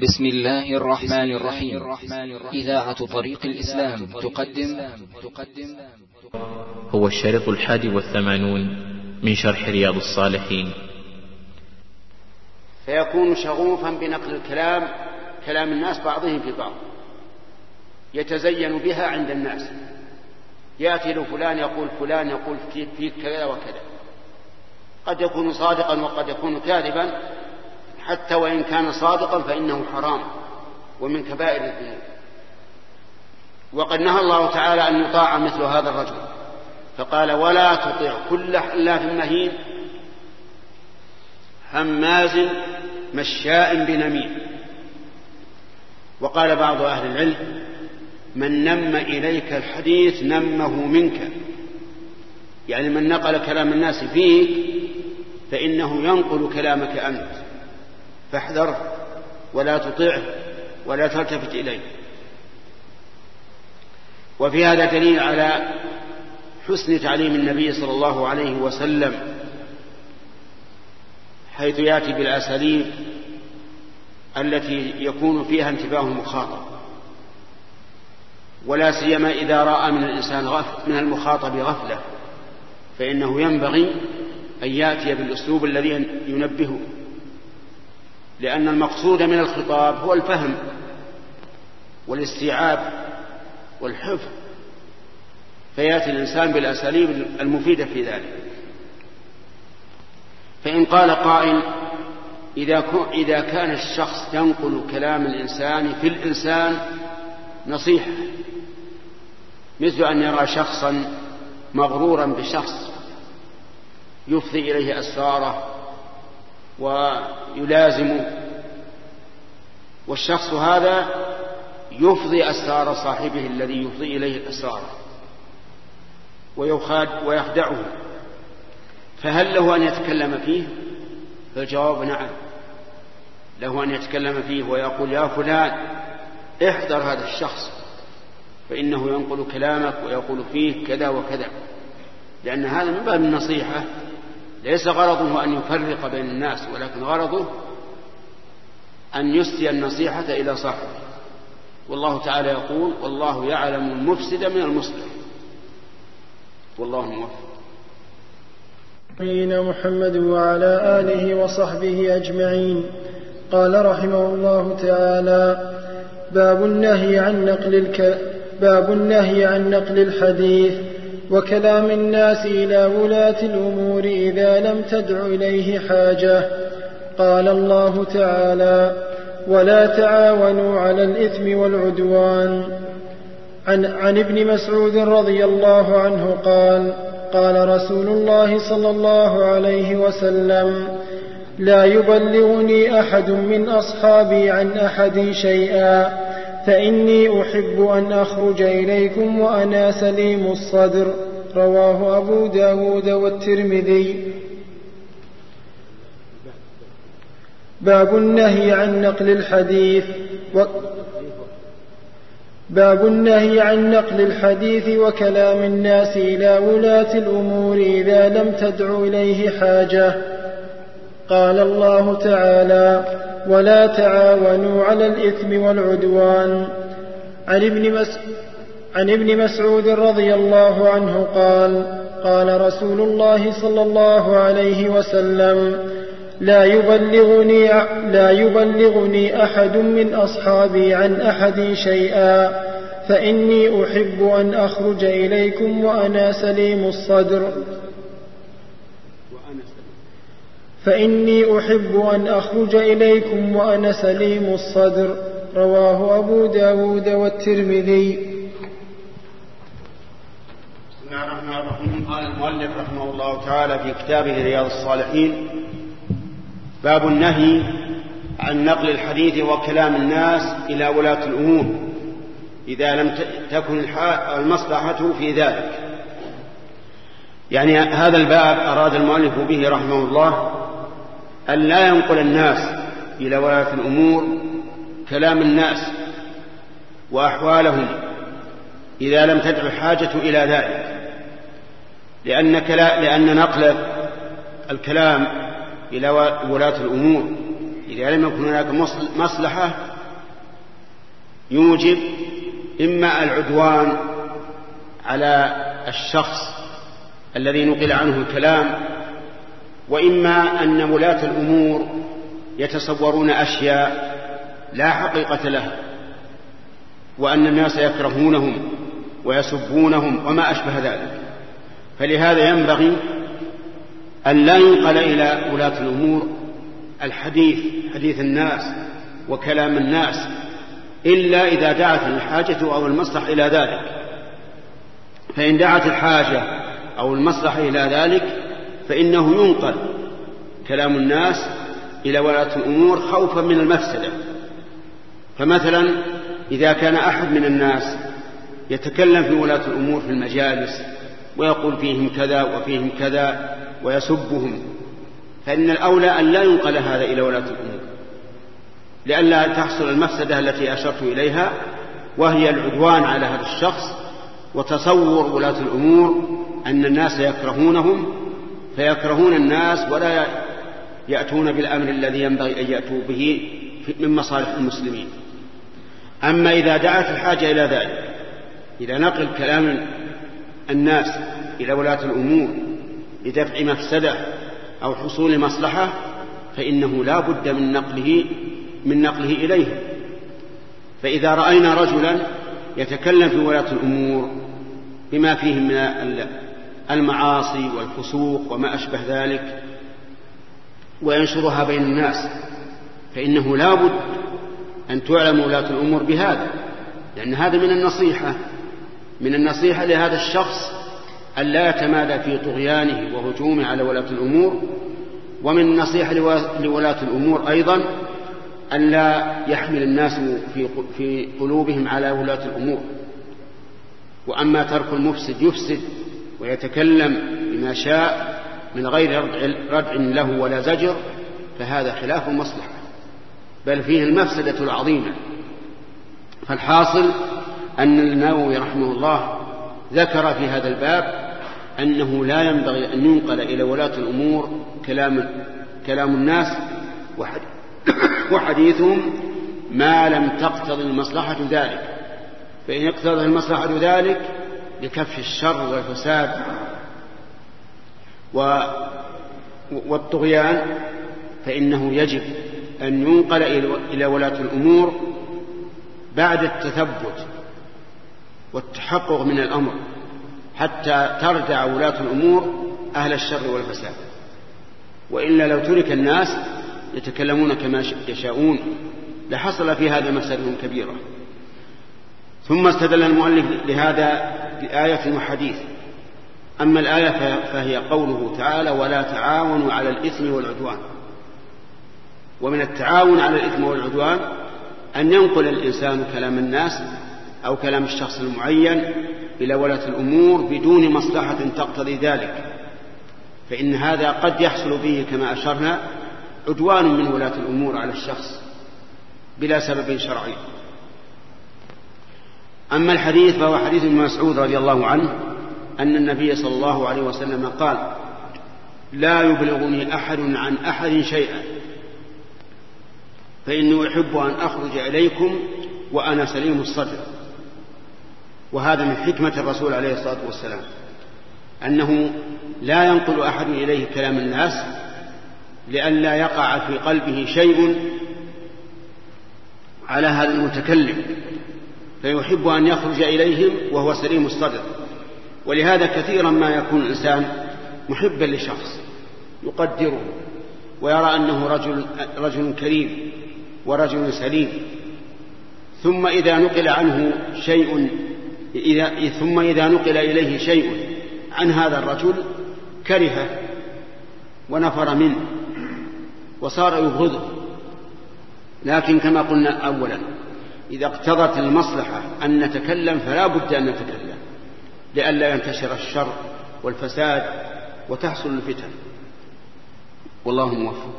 بسم الله الرحمن الرحيم. إذاعة طريق الإسلام تقدم. هو الشريط الحادي والثمانون من شرح رياض الصالحين. فيكون شغوفا بنقل الكلام كلام الناس بعضهم في بعض. يتزين بها عند الناس. يأتي لفلان يقول فلان يقول فيك كذا وكذا. قد يكون صادقا وقد يكون كاذبا حتى وإن كان صادقا فإنه حرام ومن كبائر الذنوب. وقد نهى الله تعالى أن يطاع مثل هذا الرجل فقال ولا تطع كل حلاف مهين هماز مشاء بنميم. وقال بعض أهل العلم من نم إليك الحديث نمه منك. يعني من نقل كلام الناس فيك فإنه ينقل كلامك أنت. فاحذره ولا تطعه ولا تلتفت إليه. وفي هذا دليل على حسن تعليم النبي صلى الله عليه وسلم حيث يأتي بالأساليب التي يكون فيها انتباه المخاطب. ولا سيما إذا رأى من الإنسان غفل من المخاطب غفلة فإنه ينبغي أن يأتي بالأسلوب الذي ينبهه. لأن المقصود من الخطاب هو الفهم والاستيعاب والحفظ. فيأتي الإنسان بالأساليب المفيدة في ذلك. فإن قال قائل إذا إذا كان الشخص ينقل كلام الإنسان في الإنسان نصيحة مثل أن يرى شخصا مغرورا بشخص يفضي إليه أسراره ويلازمه والشخص هذا يفضي أسرار صاحبه الذي يفضي إليه الأسرار ويخدعه. فهل له أن يتكلم فيه؟ فالجواب نعم. له أن يتكلم فيه ويقول يا فلان احذر هذا الشخص فإنه ينقل كلامك ويقول فيه كذا وكذا لأن هذا من باب النصيحة ليس غرضه أن يفرق بين الناس ولكن غرضه أن يسدي النصيحة إلى صاحبه. والله تعالى يقول والله يعلم المفسد من المصلح. والله موفق. نبينا محمد وعلى آله وصحبه أجمعين. قال رحمه الله تعالى باب النهي عن نقل الك... باب النهي عن نقل الحديث. وكلام الناس إلى ولاة الأمور إذا لم تدع إليه حاجة. قال الله تعالى ولا تعاونوا على الإثم والعدوان. عن, عن ابن مسعود رضي الله عنه قال قال رسول الله صلى الله عليه وسلم لا يبلغني أحد من أصحابي عن أحد شيئا فإني أحب أن أخرج إليكم وأنا سليم الصدر. رواه أبو داود والترمذي. باب النهي عن نقل الحديث و باب النهي عن نقل الحديث وكلام الناس إلى ولاة الأمور إذا لم تدع إليه حاجة. قال الله تعالى ولا تعاونوا على الإثم والعدوان. عن ابن, مس... عن ابن مسعود رضي الله عنه قال قال رسول الله صلى الله عليه وسلم لا يبلغني لا يبلغني أحد من أصحابي عن أحد شيئا فإني أحب أن أخرج إليكم وأنا سليم الصدر. فإني أحب أن أخرج إليكم وأنا سليم الصدر. رواه أبو داود والترمذي. بسم الله الرحمن الرحيم. قال المؤلف رحمه الله تعالى في كتابه رياض الصالحين باب النهي عن نقل الحديث وكلام الناس إلى ولاة الأمور إذا لم تكن المصلحة في ذلك. يعني هذا الباب أراد المؤلف به رحمه الله أن لا ينقل الناس إلى ولاة الأمور كلام الناس وأحوالهم إذا لم تدع الحاجة إلى ذلك لأن, لأن نقل الكلام إلى ولاة الأمور إذا لم يكن هناك مصلحة يوجب إما العدوان على الشخص الذي نقل عنه الكلام وإما أن ولاة الأمور يتصورون أشياء لا حقيقة لها وأن الناس يكرهونهم ويسبونهم وما أشبه ذلك. فلهذا ينبغي أن لا ينقل إلى ولاة الأمور الحديث حديث الناس وكلام الناس إلا إذا دعت الحاجة أو المصلحة إلى ذلك. فإن دعت الحاجة أو المصلحة إلى ذلك فإنه ينقل كلام الناس إلى ولاة الأمور خوفا من المفسدة. فمثلا إذا كان أحد من الناس يتكلم في ولاة الأمور في المجالس ويقول فيهم كذا وفيهم كذا ويسبهم فإن الأولى أن لا ينقل هذا إلى ولاة الأمور لئلا تحصل المفسدة التي أشرت إليها وهي العدوان على هذا الشخص وتصور ولاة الأمور أن الناس يكرهونهم فيكرهون الناس ولا يأتون بالأمر الذي ينبغي أن يأتوا به من مصالح المسلمين. أما إذا دعت الحاجة إلى ذلك إلى نقل كلام الناس إلى ولاة الأمور لدفع مفسدة أو حصول مصلحة فإنه لا بد من نقله من نقله إليهم. فإذا رأينا رجلا يتكلم في ولاة الأمور بما فيه من المعاصي والفسوق وما أشبه ذلك وينشرها بين الناس فإنه لا بد أن تعلم ولاة الأمور بهذا لأن هذا من النصيحة من النصيحة لهذا الشخص أن لا يتمادى في طغيانه وهجومه على ولاة الأمور ومن النصيحة لولاة الأمور أيضا أن لا يحمل الناس في قلوبهم على ولاة الأمور. وأما ترك المفسد يفسد ويتكلم بما شاء من غير ردع له ولا زجر فهذا خلاف المصلحة بل فيه المفسدة العظيمة. فالحاصل أن النووي رحمه الله ذكر في هذا الباب أنه لا ينبغي أن ينقل إلى ولاة الأمور كلام كلام الناس وحديثهم ما لم تقتضي المصلحة ذلك. فإن اقتضى المصلحة ذلك لكف الشر والفساد والطغيان فإنه يجب أن ينقل إلى ولاة الأمور بعد التثبت والتحقق من الأمر حتى تردع ولاة الأمور أهل الشر والفساد. وإلا لو ترك الناس يتكلمون كما يشاءون لحصل في هذا مسألة كبيرة. ثم استدل المؤلف لهذا بآية وحديث. أما الآية فهي قوله تعالى ولا تعاونوا على الإثم والعدوان. ومن التعاون على الإثم والعدوان أن ينقل الإنسان كلام الناس أو كلام الشخص المعين إلى ولاة الأمور بدون مصلحة تقتضي ذلك. فإن هذا قد يحصل به كما أشرنا عدوان من ولاة الأمور على الشخص بلا سبب شرعي. أما الحديث فهو حديث ابن مسعود رضي الله عنه أن النبي صلى الله عليه وسلم قال لا يبلغني أحد عن أحد شيئا. فإني أحب أن أخرج إليكم وأنا سليم الصدر. وهذا من حكمة الرسول عليه الصلاة والسلام. أنه لا ينقل أحد إليه كلام الناس لئلا يقع في قلبه شيء على هذا المتكلم. فيحب أن يخرج إليهم وهو سليم الصدر. ولهذا كثيرا ما يكون الإنسان محبا لشخص يقدره ويرى أنه رجل, رجل كريم ورجل سليم. ثم إذا نقل عنه شيء إذا ثم إذا نقل إليه شيء عن هذا الرجل كرهه ونفر منه وصار يبغضه. لكن كما قلنا أولا إذا اقتضت المصلحة أن نتكلم فلا بد أن نتكلم لئلا ينتشر الشر والفساد وتحصل الفتن. والله موفق.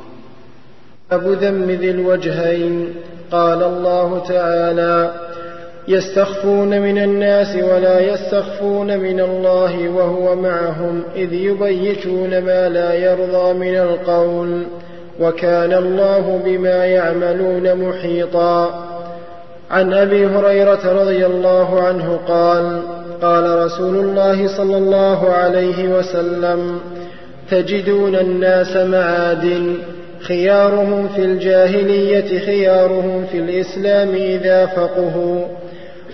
أبو ذم ذي الوجهين قال الله تعالى يستخفون من الناس ولا يستخفون من الله وهو معهم إذ يبيتون ما لا يرضى من القول وكان الله بما يعملون محيطا. عن أبي هريرة رضي الله عنه قال قال رسول الله صلى الله عليه وسلم تجدون الناس معادن خيارهم في الجاهلية خيارهم في الإسلام إذا فقهوا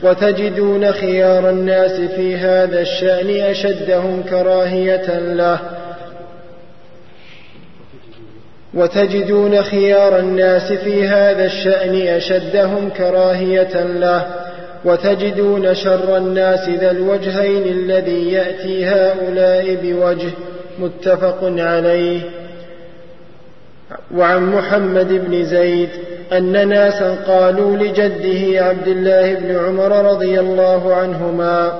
وتجدون خيار الناس في هذا الشأن أشدهم كراهية له وتجدون خيار الناس في هذا الشأن أشدهم كراهية له وتجدون شر الناس ذا الوجهين الذي يأتي هؤلاء بوجه متفق عليه. وعن محمد بن زيد أن ناسا قالوا لجده عبد الله بن عمر رضي الله عنهما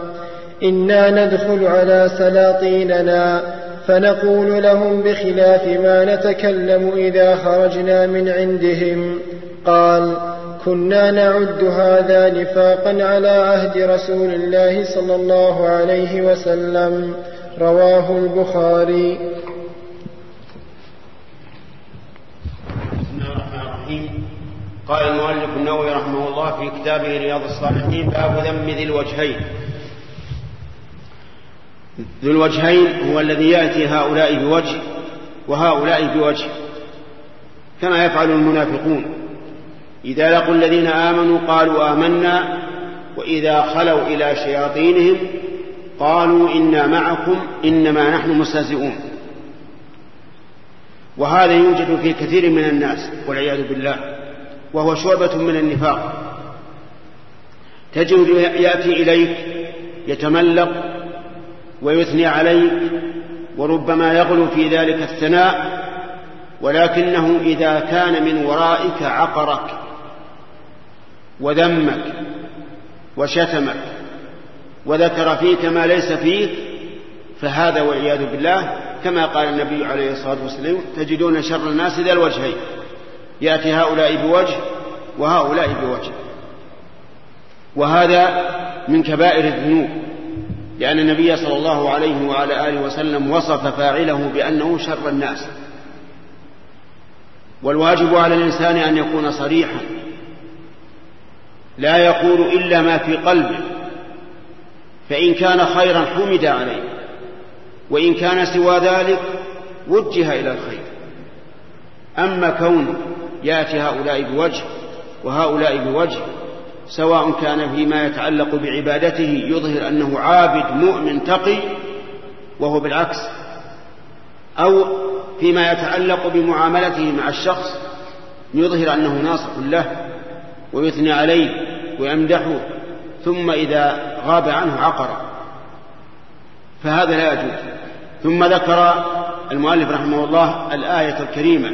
إنا ندخل على سلاطيننا فنقول لهم بخلاف ما نتكلم إذا خرجنا من عندهم. قال كنا نعد هذا نفاقا على عهد رسول الله صلى الله عليه وسلم. رواه البخاري. قال المؤلف النووي رحمه الله في كتابه رياض الصالحين باب ذم ذي الوجهين. ذو الوجهين هو الذي يأتي هؤلاء بوجه وهؤلاء بوجه كما يفعل المنافقون. إذا لقوا الذين آمنوا قالوا آمنا وإذا خلوا إلى شياطينهم قالوا إنا معكم إنما نحن مستهزئون. وهذا يوجد في كثير من الناس والعياذ بالله وهو شعبة من النفاق. تجد يأتي إليك يتملق ويثني عليك وربما يغلو في ذلك الثناء ولكنه إذا كان من ورائك عقرك وذمك وشتمك وذكر فيك ما ليس فيك فهذا والعياذ بالله كما قال النبي عليه الصلاة والسلام تجدون شر الناس ذا الوجهين يأتي هؤلاء بوجه وهؤلاء بوجه. وهذا من كبائر الذنوب. لأن النبي صلى الله عليه وعلى آله وسلم وصف فاعله بأنه شر الناس. والواجب على الإنسان أن يكون صريحا. لا يقول إلا ما في قلبه. فإن كان خيرا حمد عليه. وإن كان سوى ذلك وجه إلى الخير. أما كون يأتي هؤلاء بوجه وهؤلاء بوجه سواء كان فيما يتعلق بعبادته يظهر أنه عابد مؤمن تقي وهو بالعكس. أو فيما يتعلق بمعاملته مع الشخص يظهر أنه ناصح له ويثني عليه ويمدحه ثم إذا غاب عنه عقر. فهذا لا يجوز. ثم ذكر المؤلف رحمه الله الآية الكريمة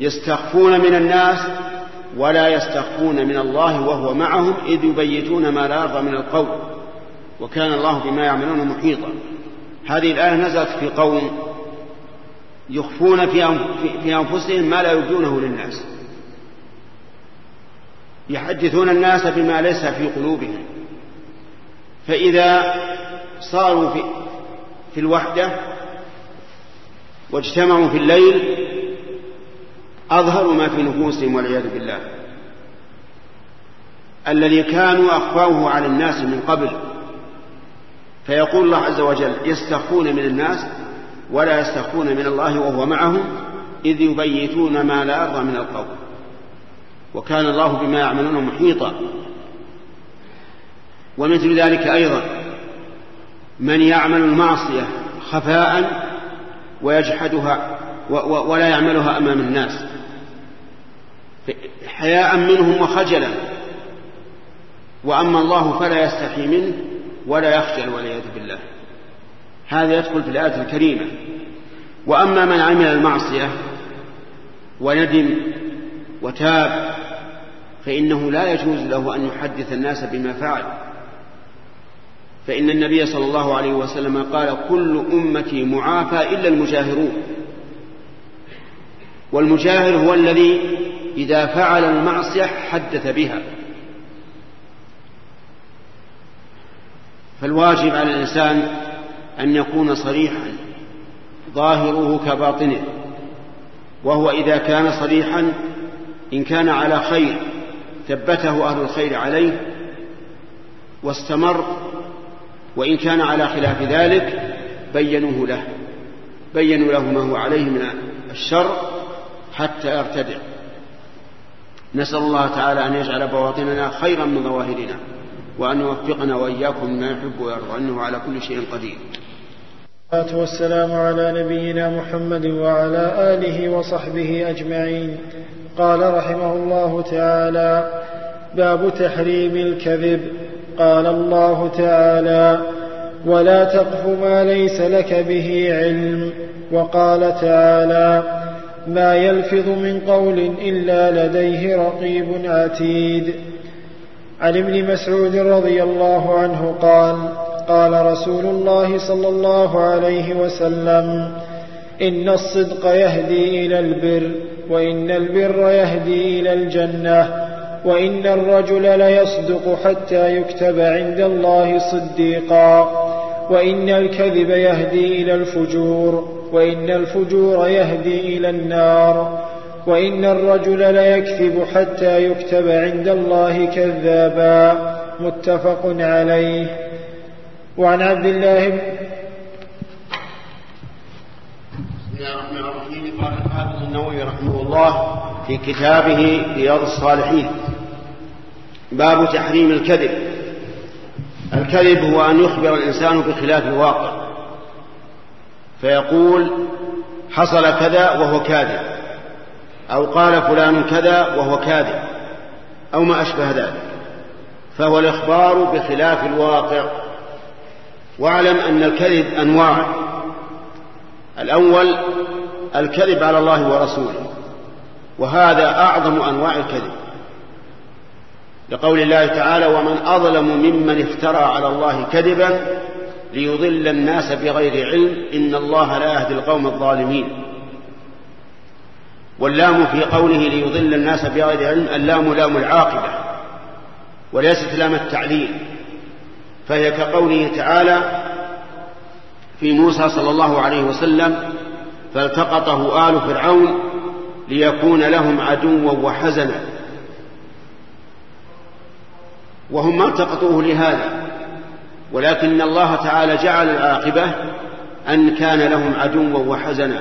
يستخفون من الناس ولا يستخفون من الله وهو معهم إذ يبيتون ما لا يرضى من القول. وكان الله بما يعملون محيطا. هذه الآية نزلت في قوم يخفون في أنفسهم ما لا يبدونه للناس. يحدثون الناس بما ليس في قلوبهم. فإذا صاروا في, في الوحدة واجتمعوا في الليل أظهروا ما في نفوسهم والعياذ بالله. الذي كانوا أخفوه على الناس من قبل فيقول الله عز وجل يستخفون من الناس ولا يستخفون من الله وهو معهم إذ يبيتون ما لا يرضى من القول. وكان الله بما يعملون محيطا. ومثل ذلك أيضا من يعمل المعصية خفاء ويجحدها ولا يعملها أمام الناس. حياء منهم وخجلا. وأما الله فلا يستحي منه ولا يخجل والعياذ بالله. هذا يدخل في الآية الكريمة. وأما من عمل المعصية وندم وتاب فإنه لا يجوز له أن يحدث الناس بما فعل. فإن النبي صلى الله عليه وسلم قال كل أمتي معافى إلا المجاهرون. والمجاهر هو الذي إذا فعل المعصية حدث بها. فالواجب على الإنسان أن يكون صريحا ظاهره كباطنه. وهو إذا كان صريحا إن كان على خير ثبته أهل الخير عليه واستمر وإن كان على خلاف ذلك بينوه له. بينوا له ما هو عليه من الشر حتى يرتدع. نسأل الله تعالى أن يجعل بواطننا خيرا من ظواهرنا وأن يوفقنا وإياكم لما يحب ويرضى أنه على كل شيء قدير. والصلاة والسلام على نبينا محمد وعلى آله وصحبه أجمعين. قال رحمه الله تعالى باب تحريم الكذب. قال الله تعالى ولا تقف ما ليس لك به علم. وقال تعالى ما يلفظ من قول إلا لديه رقيب عتيد. عن ابن مسعود رضي الله عنه قال قال رسول الله صلى الله عليه وسلم إن الصدق يهدي إلى البر وإن البر يهدي إلى الجنة وإن الرجل ليصدق حتى يكتب عند الله صديقا وإن الكذب يهدي إلى الفجور. وإن الفجور يهدي إلى النار وإن الرجل ليكذب حتى يكتب عند الله كذابا متفق عليه. وعن عبد الله بن بسم الله الرحمن الرحيم. قال الحافظ النووي رحمه الله في كتابه رياض الصالحين باب تحريم الكذب. الكذب هو أن يخبر الإنسان بخلاف الواقع. فيقول حصل كذا وهو كاذب أو قال فلان كذا وهو كاذب أو ما أشبه ذلك. فهو الإخبار بخلاف الواقع. واعلم أن الكذب أنواع. الأول الكذب على الله ورسوله وهذا أعظم أنواع الكذب. لقول الله تعالى ومن أظلم ممن افترى على الله كذبا ليضل الناس بغير علم إن الله لا يهدي القوم الظالمين. واللام في قوله ليضل الناس بغير علم اللام لام العاقبة وليست لام التعليل. فهي كقوله تعالى في موسى صلى الله عليه وسلم فالتقطه آل فرعون ليكون لهم عدوا وحزنا. وهم ما التقطوه لهذا؟ ولكن الله تعالى جعل العاقبة أن كان لهم عدوا وحزنا.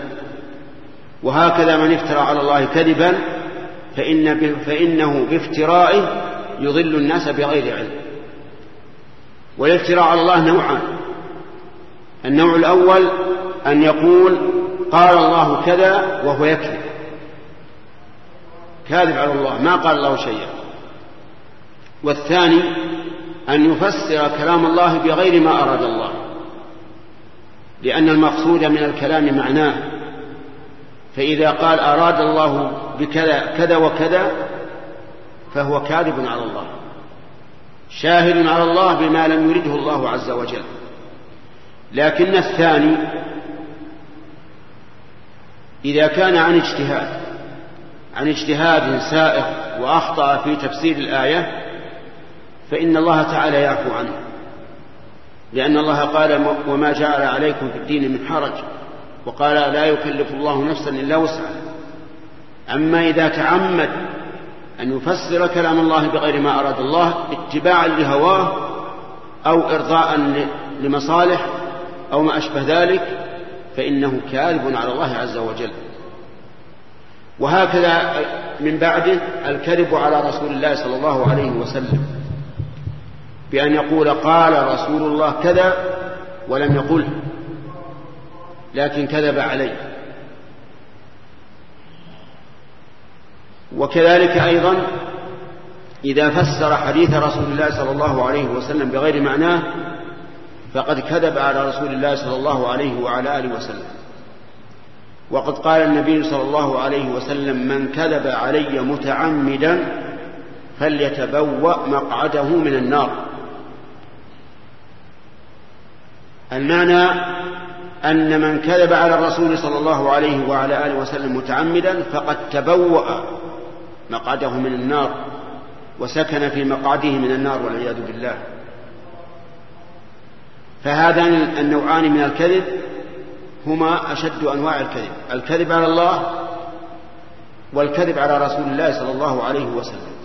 وهكذا من افترى على الله كذبا فإن فإنه بافترائه يضل الناس بغير علم. والافتراء على الله نوعان. النوع الأول أن يقول قال الله كذا وهو يكذب. كاذب على الله ما قال الله شيئا. والثاني أن يفسر كلام الله بغير ما أراد الله. لأن المقصود من الكلام معناه. فإذا قال أراد الله بكذا كذا وكذا فهو كاذب على الله. شاهد على الله بما لم يرده الله عز وجل. لكن الثاني إذا كان عن اجتهاد عن اجتهاد سائغ وأخطأ في تفسير الآية فإن الله تعالى يعفو عنه. لأن الله قال وما جعل عليكم في الدين من حرج. وقال لا يكلف الله نفسا إلا وسعها. أما إذا تعمد أن يفسر كلام الله بغير ما أراد الله اتباعا لهواه أو إرضاء لمصالح أو ما أشبه ذلك فإنه كاذب على الله عز وجل. وهكذا من بعده الكذب على رسول الله صلى الله عليه وسلم. بأن يقول قال رسول الله كذا ولم يقله لكن كذب عليه. وكذلك أيضا إذا فسر حديث رسول الله صلى الله عليه وسلم بغير معناه فقد كذب على رسول الله صلى الله عليه وعلى آله وسلم. وقد قال النبي صلى الله عليه وسلم من كذب علي متعمدا فليتبوأ مقعده من النار. المعنى أن من كذب على الرسول صلى الله عليه وعلى آله وسلم متعمدا فقد تبوأ مقعده من النار وسكن في مقعده من النار والعياذ بالله. فهذان النوعان من الكذب هما أشد أنواع الكذب الكذب على الله والكذب على رسول الله صلى الله عليه وسلم.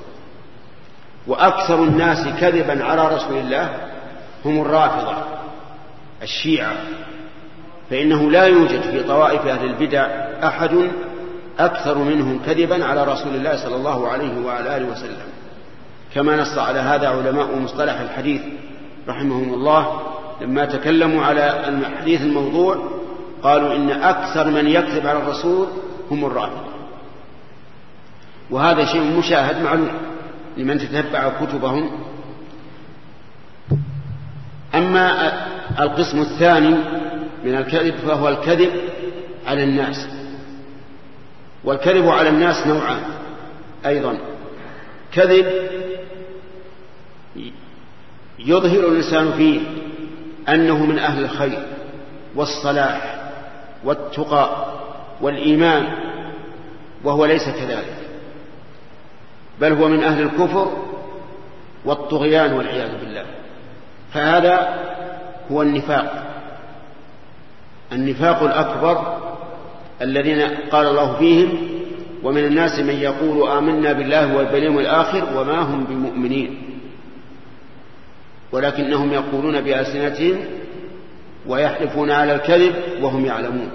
وأكثر الناس كذبا على رسول الله هم الرافضة. الشيعة فإنه لا يوجد في طوائف أهل البدع أحد أكثر منهم كذبا على رسول الله صلى الله عليه وعلى آله وسلم. كما نص على هذا علماء مصطلح الحديث رحمهم الله لما تكلموا على الحديث الموضوع قالوا إن أكثر من يكذب على الرسول هم الرافضة. وهذا شيء مشاهد معلوم لمن تتبع كتبهم أما القسم الثاني من الكذب فهو الكذب على الناس. والكذب على الناس نوعان أيضا. كذب يظهر الإنسان فيه أنه من أهل الخير والصلاح والتقى والإيمان وهو ليس كذلك بل هو من أهل الكفر والطغيان والعياذ بالله. فهذا هو النفاق. النفاق الأكبر الذين قال الله فيهم ومن الناس من يقول آمنا بالله واليوم الآخر وما هم بمؤمنين. ولكنهم يقولون بألسنتهم ويحلفون على الكذب وهم يعلمون.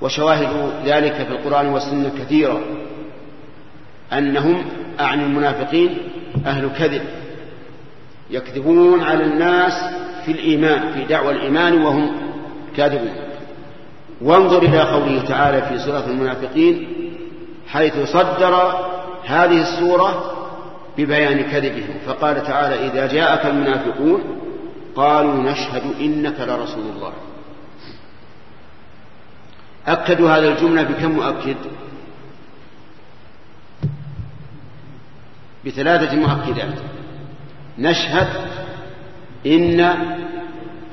وشواهد ذلك في القرآن والسنة كثيرة أنهم أعني المنافقين أهل كذب. يكذبون على الناس في الإيمان في دعوى الإيمان وهم كاذبون. وانظر إلى قوله تعالى في سورة المنافقين حيث صدر هذه السورة ببيان كذبهم. فقال تعالى إذا جاءك المنافقون قالوا نشهد إنك لرسول الله. أكدوا هذا الجملة بكم مؤكد؟ بثلاثة مؤكدات. نشهد إن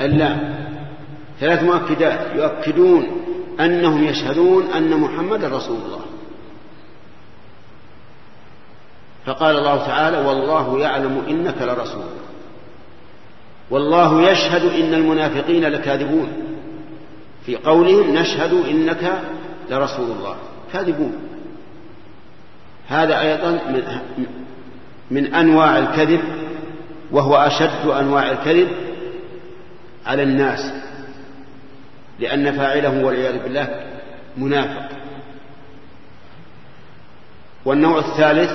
اللام. ثلاث مؤكدات يؤكدون أنهم يشهدون أن محمد رسول الله. فقال الله تعالى والله يعلم إنك لرسول والله يشهد إن المنافقين لكاذبون. في قولهم نشهد إنك لرسول الله. كاذبون. هذا أيضا من, من أنواع الكذب وهو أشد أنواع الكذب على الناس لأن فاعله والعياذ بالله منافق. والنوع الثالث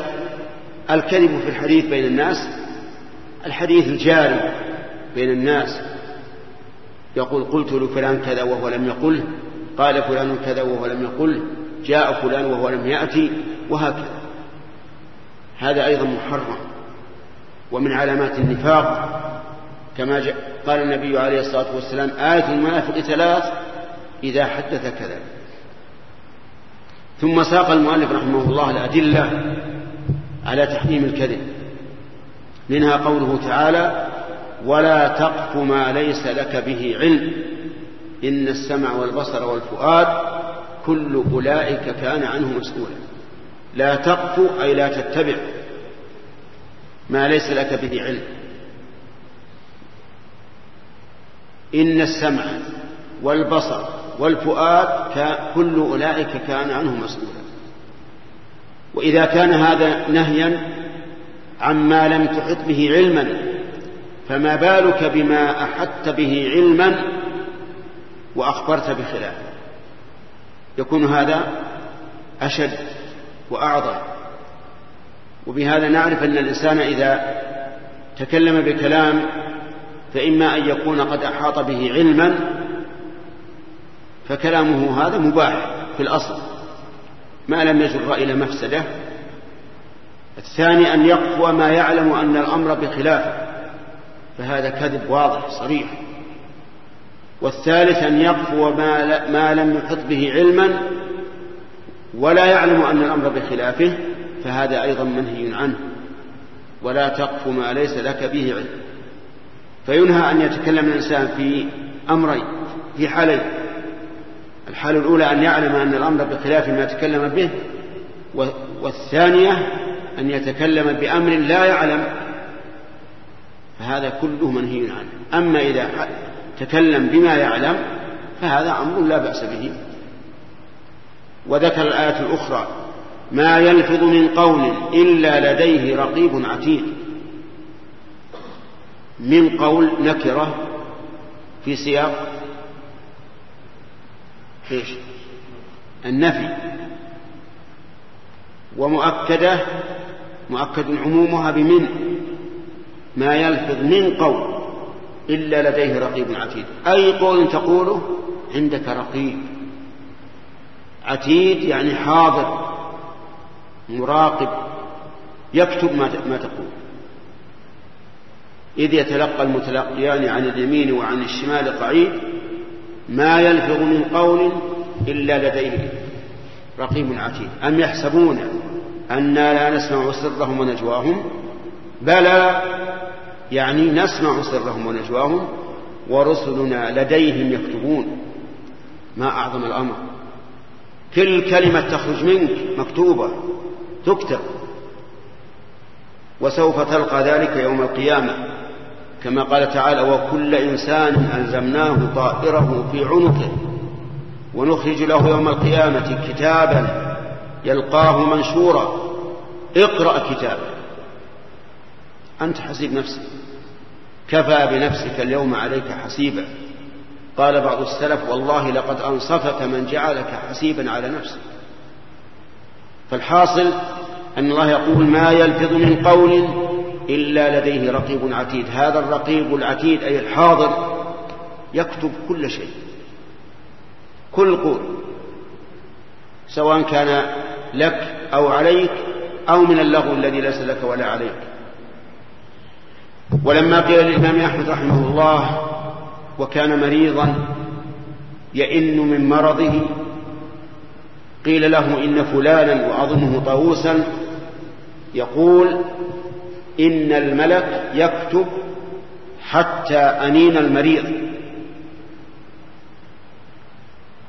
الكذب في الحديث بين الناس الحديث الجاري بين الناس. يقول قلت لفلان كذا وهو لم يقله قال فلان كذا وهو لم يقله جاء فلان وهو لم يأتي وهكذا. هذا أيضا محرم. ومن علامات النفاق كما قال النبي عليه الصلاة والسلام آية المنافق ثلاث إذا حدث كذا. ثم ساق المؤلف رحمه الله الأدلة على تحريم الكذب منها قوله تعالى ولا تقف ما ليس لك به علم إن السمع والبصر والفؤاد كل أولئك كان عنه مسؤولا. لا تقف أي لا تتبع. ما ليس لك به علم. إن السمع والبصر والفؤاد كل أولئك كان عنه مسؤولا. وإذا كان هذا نهيا عما لم تحط به علما فما بالك بما أحطت به علما وأخبرت بخلافه يكون هذا أشد وأعظم. وبهذا نعرف أن الإنسان إذا تكلم بكلام فإما أن يكون قد أحاط به علما فكلامه هذا مباح في الأصل ما لم يجر إلى مفسدة. الثاني أن يقوى ما يعلم أن الأمر بخلافه فهذا كذب واضح صريح. والثالث أن يقوى ما, لم يحط به علما ولا يعلم أن الأمر بخلافه. فهذا أيضا منهي عنه ولا تقف ما ليس لك به علم. فينهى أن يتكلم الإنسان في أمرين في حالين. الحالة الأولى أن يعلم أن الأمر بخلاف ما تكلم به والثانية أن يتكلم بأمر لا يعلم. فهذا كله منهي عنه. أما إذا تكلم بما يعلم فهذا أمر لا بأس به. وذكر الآية الأخرى ما يلفظ من قول إلا لديه رقيب عتيد من قول نكرة في سياق إيش؟ النفي. ومؤكدة مؤكد عمومها بمن؟ ما يلفظ من قول إلا لديه رقيب عتيد أي قول تقوله عندك رقيب. عتيد يعني حاضر. مراقب يكتب ما تقول. إذ يتلقى المتلقيان عن اليمين وعن الشمال قعيد ما يلفظ من قول إلا لديه. رقيب عتيد. أم يحسبون أنا لا نسمع سرهم ونجواهم؟ بلى يعني نسمع سرهم ونجواهم ورسلنا لديهم يكتبون. ما أعظم الأمر. كل كلمة تخرج منك مكتوبة. تكتب. وسوف تلقى ذلك يوم القيامة. كما قال تعالى وكل إنسان ألزمناه طائره في عنقه. ونخرج له يوم القيامة كتابا يلقاه منشورا. اقرأ كتابا أنت حسيب نفسك. كفى بنفسك اليوم عليك حسيبا. قال بعض السلف والله لقد أنصفك من جعلك حسيبا على نفسك. فالحاصل أن الله يقول ما يلفظ من قول إلا لديه رقيب عتيد. هذا الرقيب العتيد أي الحاضر يكتب كل شيء كل قول سواء كان لك أو عليك أو من اللغو الذي ليس لك ولا عليك. ولما قيل للإمام أحمد رحمه الله وكان مريضا يئن من مرضه قيل له إن فلانا وأظنه طاووسا يقول إن الملك يكتب حتى أنين المريض.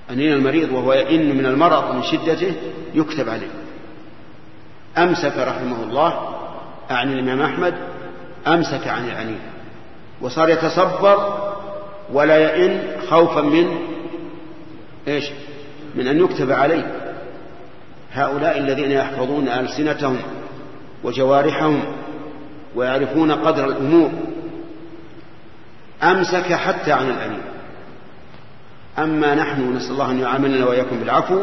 أنين المريض وهو يئن من المرض من شدته يكتب عليه. أمسك رحمه الله أعني الإمام أحمد أمسك عن العنين وصار يتصبر ولا يئن خوفا من إيش؟ من أن يكتب عليه. هؤلاء الذين يحفظون ألسنتهم وجوارحهم ويعرفون قدر الأمور أمسك حتى عن الأليم أما نحن نسأل الله أن يعاملنا وإياكم بالعفو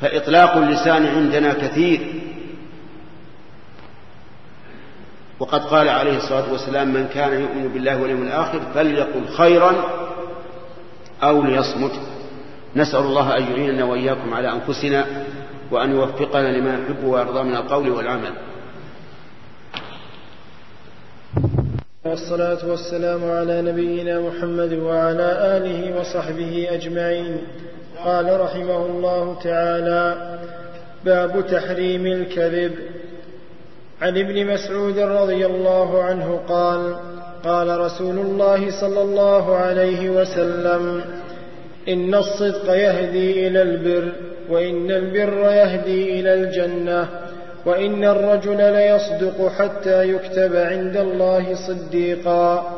فإطلاق اللسان عندنا كثير. وقد قال عليه الصلاة والسلام من كان يؤمن بالله واليوم الآخر فليقل خيرا أو ليصمت. نسأل الله أن يعيننا وإياكم على أنفسنا وأن يوفقنا لما يحب ويرضى من القول والعمل. والصلاة والسلام على نبينا محمد وعلى آله وصحبه أجمعين. قال رحمه الله تعالى باب تحريم الكذب. عن ابن مسعود رضي الله عنه قال قال رسول الله صلى الله عليه وسلم إن الصدق يهدي إلى البر وإن البر يهدي إلى الجنة. وإن الرجل ليصدق حتى يكتب عند الله صديقا.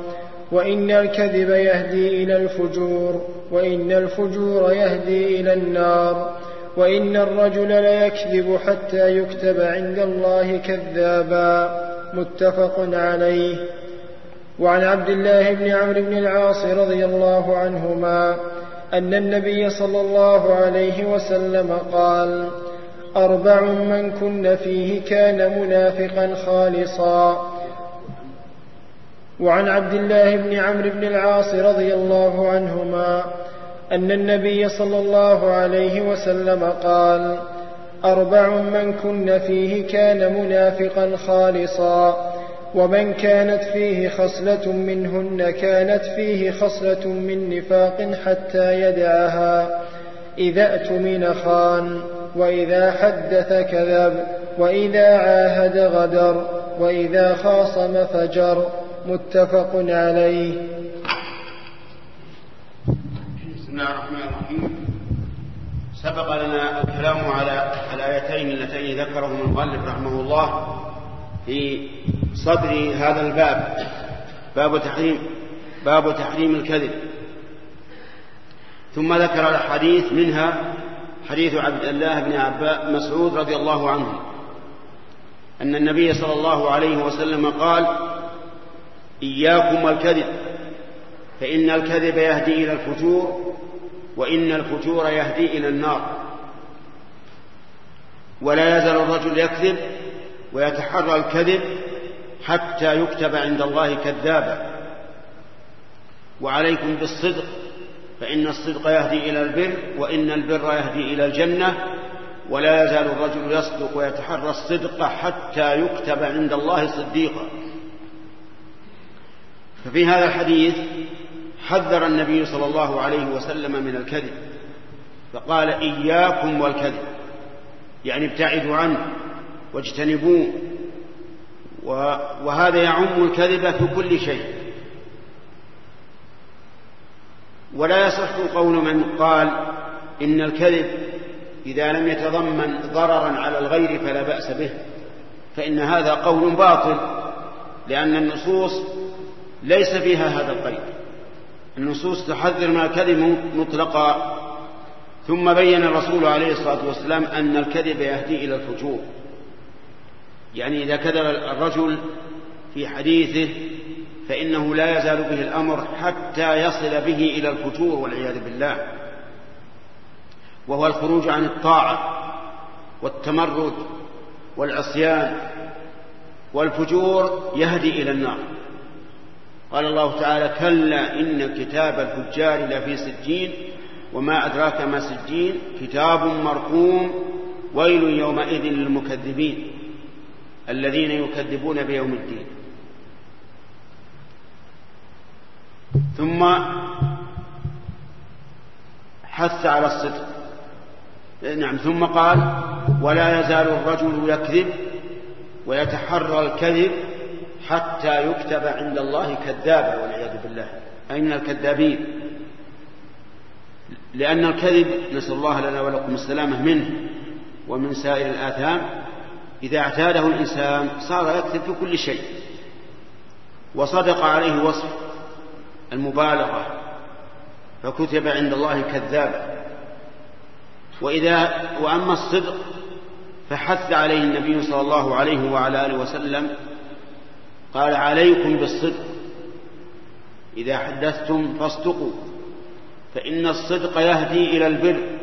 وإن الكذب يهدي إلى الفجور وإن الفجور يهدي إلى النار. وإن الرجل ليكذب حتى يكتب عند الله كذابا. متفق عليه. وعن عبد الله بن عمرو بن العاص رضي الله عنهما أن النبي صلى الله عليه وسلم قال أربع من كن فيه كان منافقا خالصا. وعن عبد الله بن عمرو بن العاص رضي الله عنهما أن النبي صلى الله عليه وسلم قال أربع من كن فيه كان منافقا خالصا. ومن كانت فيه خصلة منهن كانت فيه خصلة من نفاق حتى يدعها. إذا أتمن خان وإذا حدث كذب وإذا عاهد غدر وإذا خاصم فجر. متفق عليه. بسم الله الرحمن الرحيم. سبق لنا الكلام على الآيتين اللتين ذكرهما المؤلف رحمه الله. في صدر هذا الباب. باب تحريم باب تحريم الكذب. ثم ذكر الحديث منها حديث عبد الله بن عباس مسعود رضي الله عنه أن النبي صلى الله عليه وسلم قال إياكم والكذب فإن الكذب يهدي إلى الفجور وإن الفجور يهدي إلى النار. ولا يزال الرجل يكذب ويتحرى الكذب حتى يكتب عند الله كذابا. وعليكم بالصدق فإن الصدق يهدي إلى البر وإن البر يهدي إلى الجنة. ولا يزال الرجل يصدق ويتحرى الصدق حتى يكتب عند الله صديقا. ففي هذا الحديث حذر النبي صلى الله عليه وسلم من الكذب فقال إياكم والكذب يعني ابتعدوا عنه. واجتنبوه. وهذا يعم الكذب في كل شيء. ولا يصح قول من قال إن الكذب إذا لم يتضمن ضررا على الغير فلا بأس به فإن هذا قول باطل لأن النصوص ليس فيها هذا القيد. النصوص تحذر من الكذب مطلقا. ثم بين الرسول عليه الصلاة والسلام أن الكذب يهدي إلى الفجور. يعني إذا كذب الرجل في حديثه فإنه لا يزال به الأمر حتى يصل به إلى الفجور والعياذ بالله. وهو الخروج عن الطاعة والتمرد والعصيان والفجور يهدي إلى النار. قال الله تعالى كلا إن كتاب الفجار لفي سجين وما أدراك ما سجين كتاب مرقوم ويل يومئذ للمكذبين. الذين يكذبون بيوم الدين. ثم حث على الصدق. نعم ثم قال ولا يزال الرجل يكذب ويتحرى الكذب حتى يكتب عند الله كذابا والعياذ بالله. أي من الكذابين؟ لأن الكذب نسأل الله لنا ولكم السلامة منه ومن سائر الآثام إذا اعتاده الإنسان صار يكذب في كل شيء. وصدق عليه وصف المبالغة فكتب عند الله كذابا وإذا وأما الصدق فحث عليه النبي صلى الله عليه وعلى آله وسلم قال عليكم بالصدق. إذا حدثتم فاصدقوا فإن الصدق يهدي إلى البر.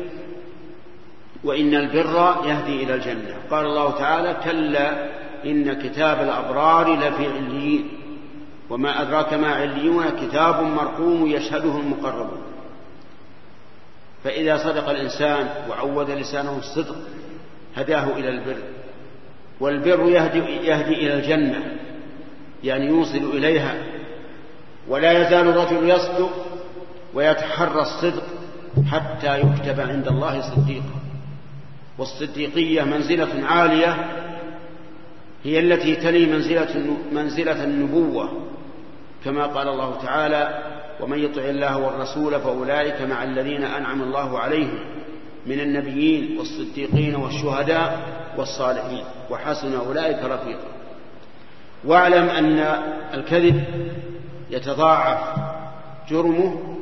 وإن البر يهدي إلى الجنة. قال الله تعالى كلا إن كتاب الأبرار لفي عليين. وما أدراك ما عليون كتاب مرقوم يشهده المقربون. فإذا صدق الإنسان وعود لسانه الصدق هداه إلى البر. والبر يهدي, يهدي إلى الجنة يعني يوصل إليها. ولا يزال الرجل يصدق ويتحرى الصدق حتى يكتب عند الله صديقا. والصديقية منزلة عالية هي التي تلي منزلة, منزلة النبوة كما قال الله تعالى ومن يطع الله والرسول فأولئك مع الذين أنعم الله عليهم من النبيين والصديقين والشهداء والصالحين وحسن أولئك رفيقا. واعلم أن الكذب يتضاعف جرمه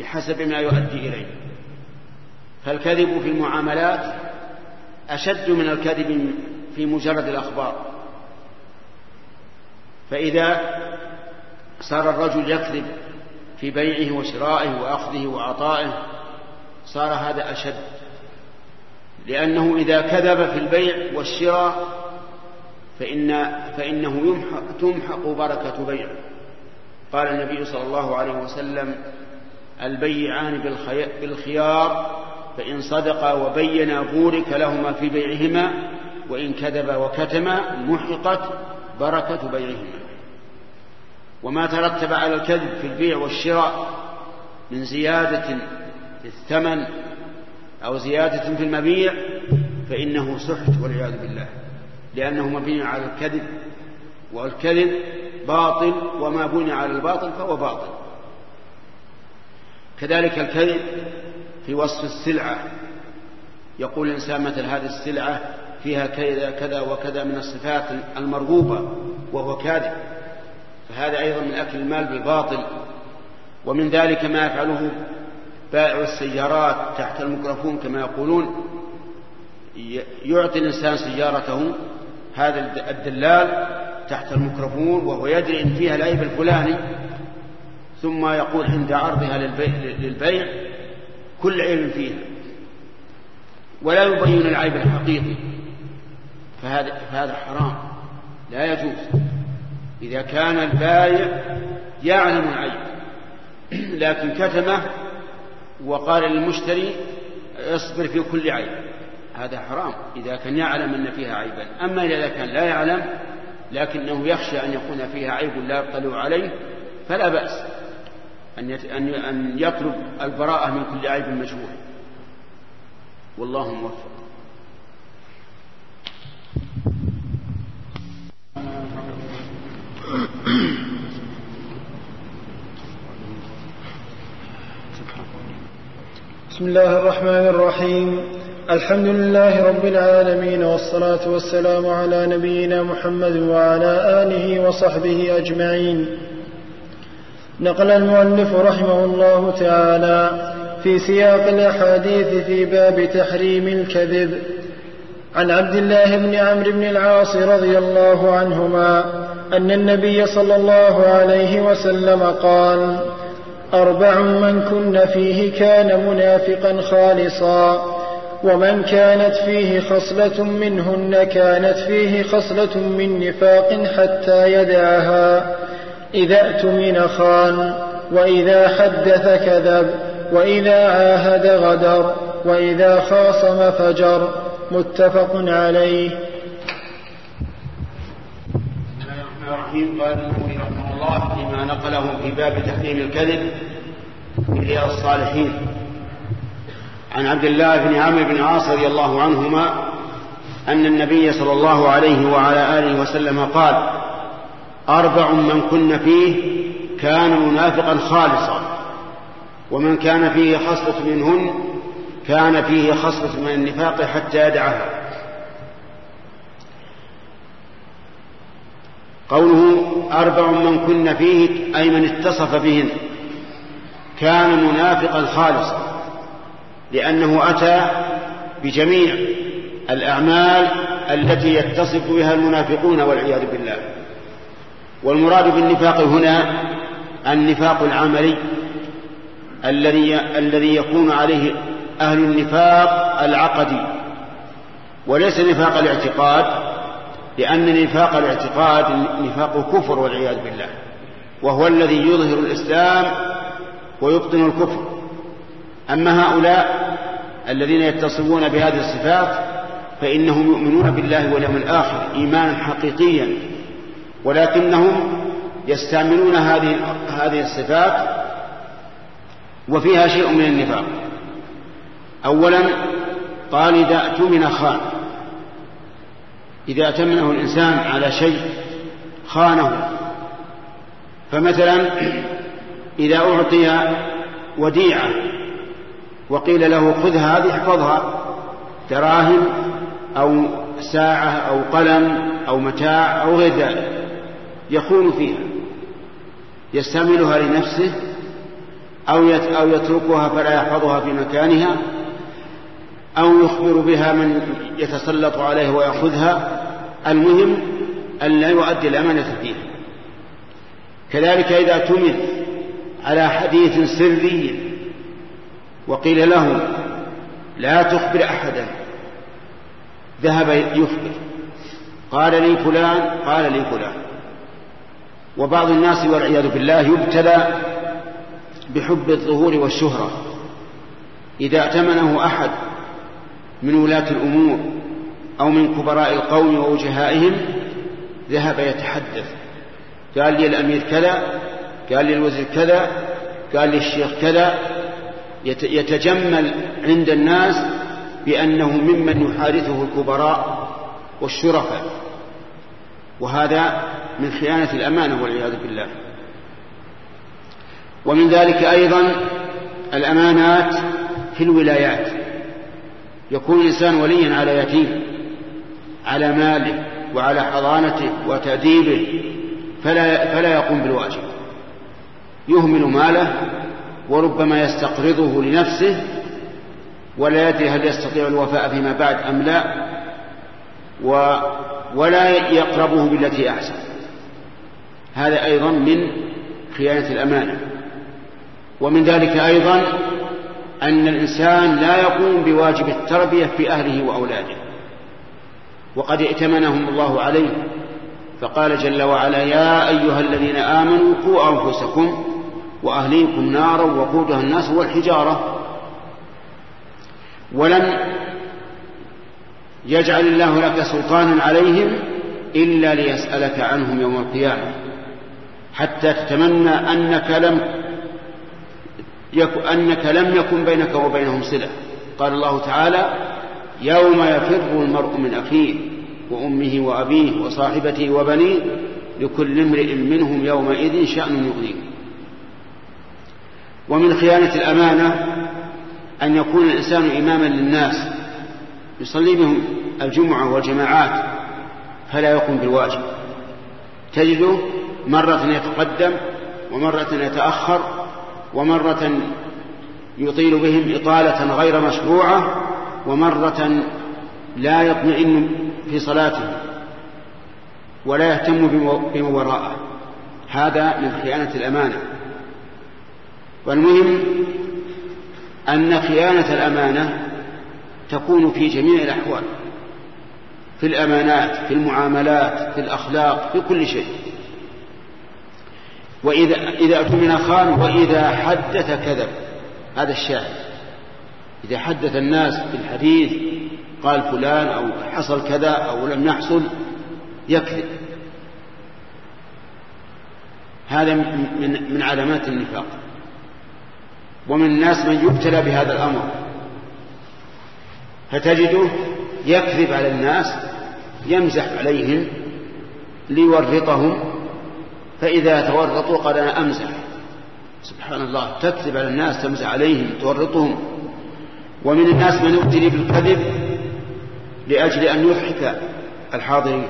بحسب ما يؤدي إليه. فالكذب في المعاملات أشد من الكذب في مجرد الأخبار. فإذا صار الرجل يكذب في بيعه وشرائه وأخذه وعطائه صار هذا أشد. لأنه إذا كذب في البيع والشراء فإن فإنه يمحق تمحق بركة بيعه. قال النبي صلى الله عليه وسلم البيعان بالخيار فإن صدقا وبينا بورك لهما في بيعهما وإن كذبا وكتما محقت بركة بيعهما. وما ترتب على الكذب في البيع والشراء من زيادة في الثمن أو زيادة في المبيع فإنه سحت والعياذ بالله. لأنه مبني على الكذب والكذب باطل وما بني على الباطل فهو باطل. كذلك الكذب في وصف السلعة. يقول الإنسان مثل هذه السلعة فيها كذا كذا وكذا من الصفات المرغوبة وهو كاذب. فهذا أيضا من أكل المال بالباطل. ومن ذلك ما يفعله بائع السيارات تحت الميكروفون كما يقولون. يعطي الإنسان سيارته هذا الدلال تحت الميكروفون وهو يدري إن فيها العيب الفلاني. ثم يقول عند عرضها للبيع, للبيع كل عيب فيها. ولا يبين العيب الحقيقي. فهذا فهذا حرام. لا يجوز. إذا كان البائع يعلم العيب لكن كتمه وقال للمشتري اصبر في كل عيب هذا حرام. إذا كان يعلم أن فيها عيبا. أما إذا كان لا يعلم لكنه يخشى أن يكون فيها عيب لا يطلع عليه فلا بأس. أن أن يطلب البراءة من كل عيب مجهول. والله موفق. بسم الله الرحمن الرحيم. الحمد لله رب العالمين والصلاة والسلام على نبينا محمد وعلى آله وصحبه أجمعين. نقل المؤلف رحمه الله تعالى في سياق الأحاديث في باب تحريم الكذب. عن عبد الله بن عمرو بن العاص رضي الله عنهما أن النبي صلى الله عليه وسلم قال أربع من كن فيه كان منافقا خالصا ومن كانت فيه خصلة منهن كانت فيه خصلة من نفاق حتى يدعها. إذا اؤتمن خان وإذا حدث كذب وإذا عاهد غدر وإذا خاصم فجر متفق عليه. الرحيم. قال رحمه الله فيما نقله في باب تحريم الكذب رياض الصالحين. عن عبد الله بن عامر بن عاص رضي الله عنهما أن النبي صلى الله عليه وعلى آله وسلم قال أربع من كن فيه كان منافقا خالصا. ومن كان فيه خصلة منهن كان فيه خصلة من النفاق حتى يدعها قوله أربع من كن فيه أي من اتصف بهن كان منافقا خالصا لأنه أتى بجميع الأعمال التي يتصف بها المنافقون والعياذ بالله. والمراد بالنفاق هنا النفاق العملي الذي الذي يكون عليه أهل النفاق العقدي وليس نفاق الاعتقاد لأن نفاق الاعتقاد نفاق كفر والعياذ بالله وهو الذي يظهر الإسلام ويبطن الكفر. أما هؤلاء الذين يتصفون بهذه الصفات فإنهم يؤمنون بالله واليوم الآخر إيمانا حقيقيا ولكنهم يستعملون هذه هذه الصفات وفيها شيء من النفاق. أولا قال إذا اؤتمن خان إذا أتمنه الإنسان على شيء خانه فمثلا إذا أعطي وديعة وقيل له خذ هذه احفظها دراهم أو ساعة أو قلم أو متاع أو غير ذلك. يخون فيها يستعملها لنفسه أو أو يتركها فلا يحفظها في مكانها أو يخبر بها من يتسلط عليه ويأخذها المهم أن لا يؤدي الأمانة فيها. كذلك إذا تمن على حديث سري وقيل له لا تخبر أحدا ذهب يخبر قال لي فلان قال لي فلان. وبعض الناس والعياذ بالله يبتلى بحب الظهور والشهرة. إذا ائتمنه أحد من ولاة الأمور أو من كبراء القوم ووجهائهم ذهب يتحدث. قال لي الأمير كذا قال لي الوزير كذا قال لي الشيخ كذا. يتجمل عند الناس بأنه ممن يحادثه الكبراء والشرفاء. وهذا من خيانة الأمانة والعياذ بالله. ومن ذلك أيضا الأمانات في الولايات. يكون الإنسان وليا على يتيم على ماله وعلى حضانته وتأديبه فلا, فلا يقوم بالواجب. يهمل ماله وربما يستقرضه لنفسه ولا يدري هل يستطيع الوفاء فيما بعد أم لا. و ولا يقربه بالتي أحسن. هذا أيضا من خيانة الأمانة. ومن ذلك أيضا أن الإنسان لا يقوم بواجب التربية في أهله وأولاده. وقد ائتمنهم الله عليه فقال جل وعلا يا أيها الذين آمنوا قوا أنفسكم وأهليكم نارا وقودها الناس والحجارة. ولم يجعل الله لك سلطانا عليهم إلا ليسألك عنهم يوم القيامة. حتى تتمنى أنك لم أنك لم يكن بينك وبينهم صلة. قال الله تعالى يوم يفر المرء من أخيه وأمه وأبيه وصاحبته وبنيه لكل امرئ منهم يومئذ شأن يغنيه. ومن خيانة الأمانة أن يكون الإنسان إماما للناس يصلي بهم الجمعة والجماعات فلا يقوم بالواجب. تجده مرة يتقدم ومرة يتأخر ومرة يطيل بهم إطالة غير مشروعة ومرة لا يطمئن في صلاته ولا يهتم بما وراءه هذا من خيانة الأمانة. والمهم أن خيانة الأمانة تكون في جميع الأحوال في الأمانات في المعاملات في الأخلاق في كل شيء. وإذا إذا أتمن خان وإذا حدث كذب هذا الشاهد إذا حدث الناس بالحديث قال فلان أو حصل كذا أو لم يحصل يكذب. هذا من من علامات النفاق. ومن الناس من يبتلى بهذا الأمر. فتجده يكذب على الناس يمزح عليهم ليورطهم فإذا تورطوا قال أنا أمزح. سبحان الله تكذب على الناس تمزح عليهم تورطهم. ومن الناس من يبتلي بالكذب لأجل أن يضحك الحاضرين.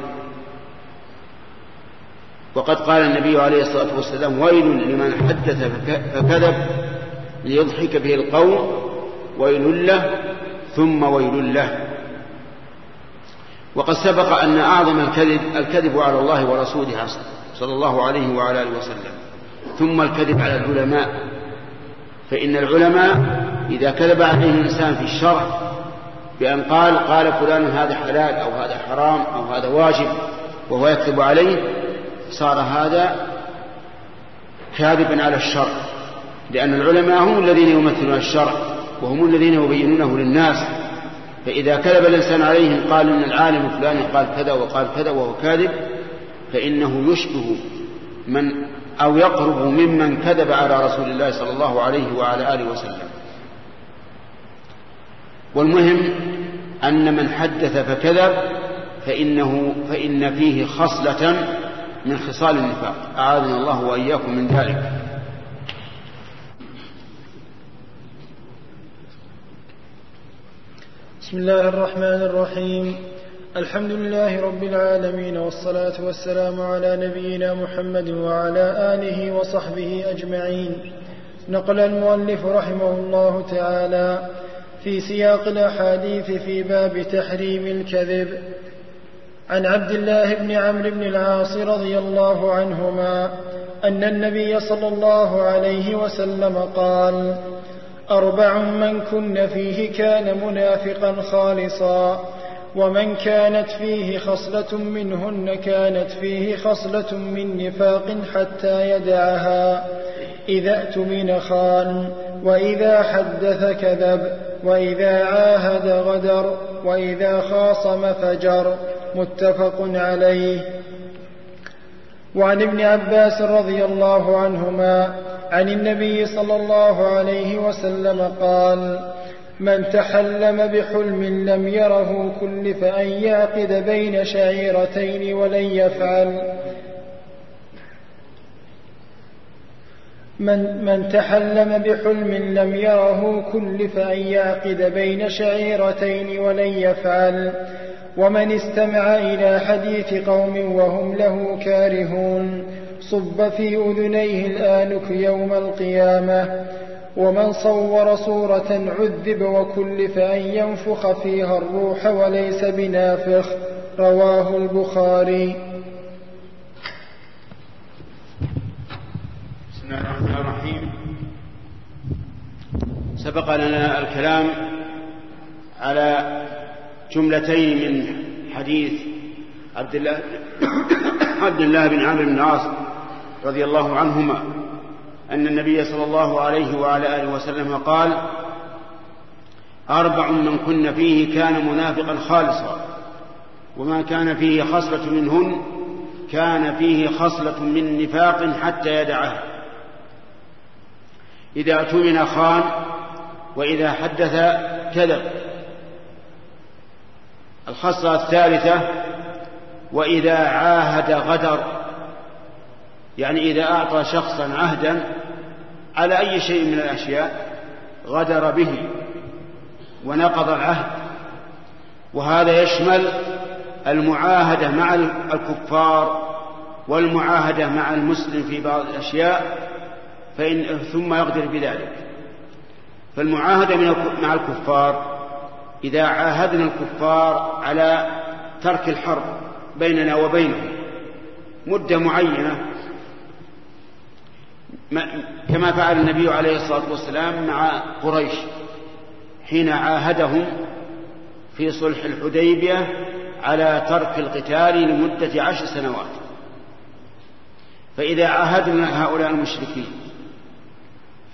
وقد قال النبي عليه الصلاة والسلام ويل لمن حدث فكذب ليضحك به القوم ويل له ثم ويل له. وقد سبق أن أعظم الكذب الكذب على الله ورسوله صلى الله عليه وعلى آله وسلم. ثم الكذب على العلماء. فإن العلماء إذا كذب عليه الإنسان في الشرع بأن قال قال فلان هذا حلال أو هذا حرام أو هذا واجب وهو يكذب عليه صار هذا كاذبا على الشرع. لأن العلماء هم الذين يمثلون الشرع. وهم الذين يبينونه للناس. فإذا كذب الإنسان عليهم قال إن العالم فلان قال كذا وقال كذا وهو كاذب فإنه يشبه من أو يقرب ممن كذب على رسول الله صلى الله عليه وعلى آله وسلم. والمهم أن من حدث فكذب فإنه فإن فيه خصلة من خصال النفاق. أعاذنا الله وإياكم من ذلك. بسم الله الرحمن الرحيم. الحمد لله رب العالمين والصلاة والسلام على نبينا محمد وعلى آله وصحبه أجمعين. نقل المؤلف رحمه الله تعالى في سياق الأحاديث في باب تحريم الكذب. عن عبد الله بن عمرو بن العاص رضي الله عنهما أن النبي صلى الله عليه وسلم قال أربع من كن فيه كان منافقا خالصا ومن كانت فيه خصلة منهن كانت فيه خصلة من نفاق حتى يدعها. إذا اؤتمن خان وإذا حدث كذب وإذا عاهد غدر وإذا خاصم فجر. متفق عليه. وعن ابن عباس رضي الله عنهما عن النبي صلى الله عليه وسلم قال من تحلم بحلم لم يره كلف أن يعقد بين شعيرتين ولن يفعل. من, من تحلم بحلم لم يره كلف أن يعقد بين شعيرتين ولن يفعل. ومن استمع إلى حديث قوم وهم له كارهون. صب في أذنيه الآنك يوم القيامة ومن صور صورة عذب وكلف أن ينفخ فيها الروح وليس بنافخ رواه البخاري. بسم الله الرحمن الرحيم. سبق لنا الكلام على جملتين من حديث عبد الله عبد الله بن عامر بن العاص رضي الله عنهما أن النبي صلى الله عليه وعلى آله وسلم قال أربع من كن فيه كان منافقا خالصا وما كان فيه خصلة منهن كان فيه خصلة من نفاق حتى يدعه. إذا اؤتمن خان وإذا حدث كذب. الخصلة الثالثة وإذا عاهد غدر. يعني إذا أعطى شخصا عهدا على أي شيء من الأشياء غدر به ونقض العهد. وهذا يشمل المعاهدة مع الكفار والمعاهدة مع المسلم في بعض الأشياء فإن ثم يغدر بذلك. فالمعاهدة مع الكفار إذا عاهدنا الكفار على ترك الحرب بيننا وبينهم مدة معينة كما فعل النبي عليه الصلاة والسلام مع قريش حين عاهدهم في صلح الحديبية على ترك القتال لمدة عشر سنوات. فإذا عاهدنا هؤلاء المشركين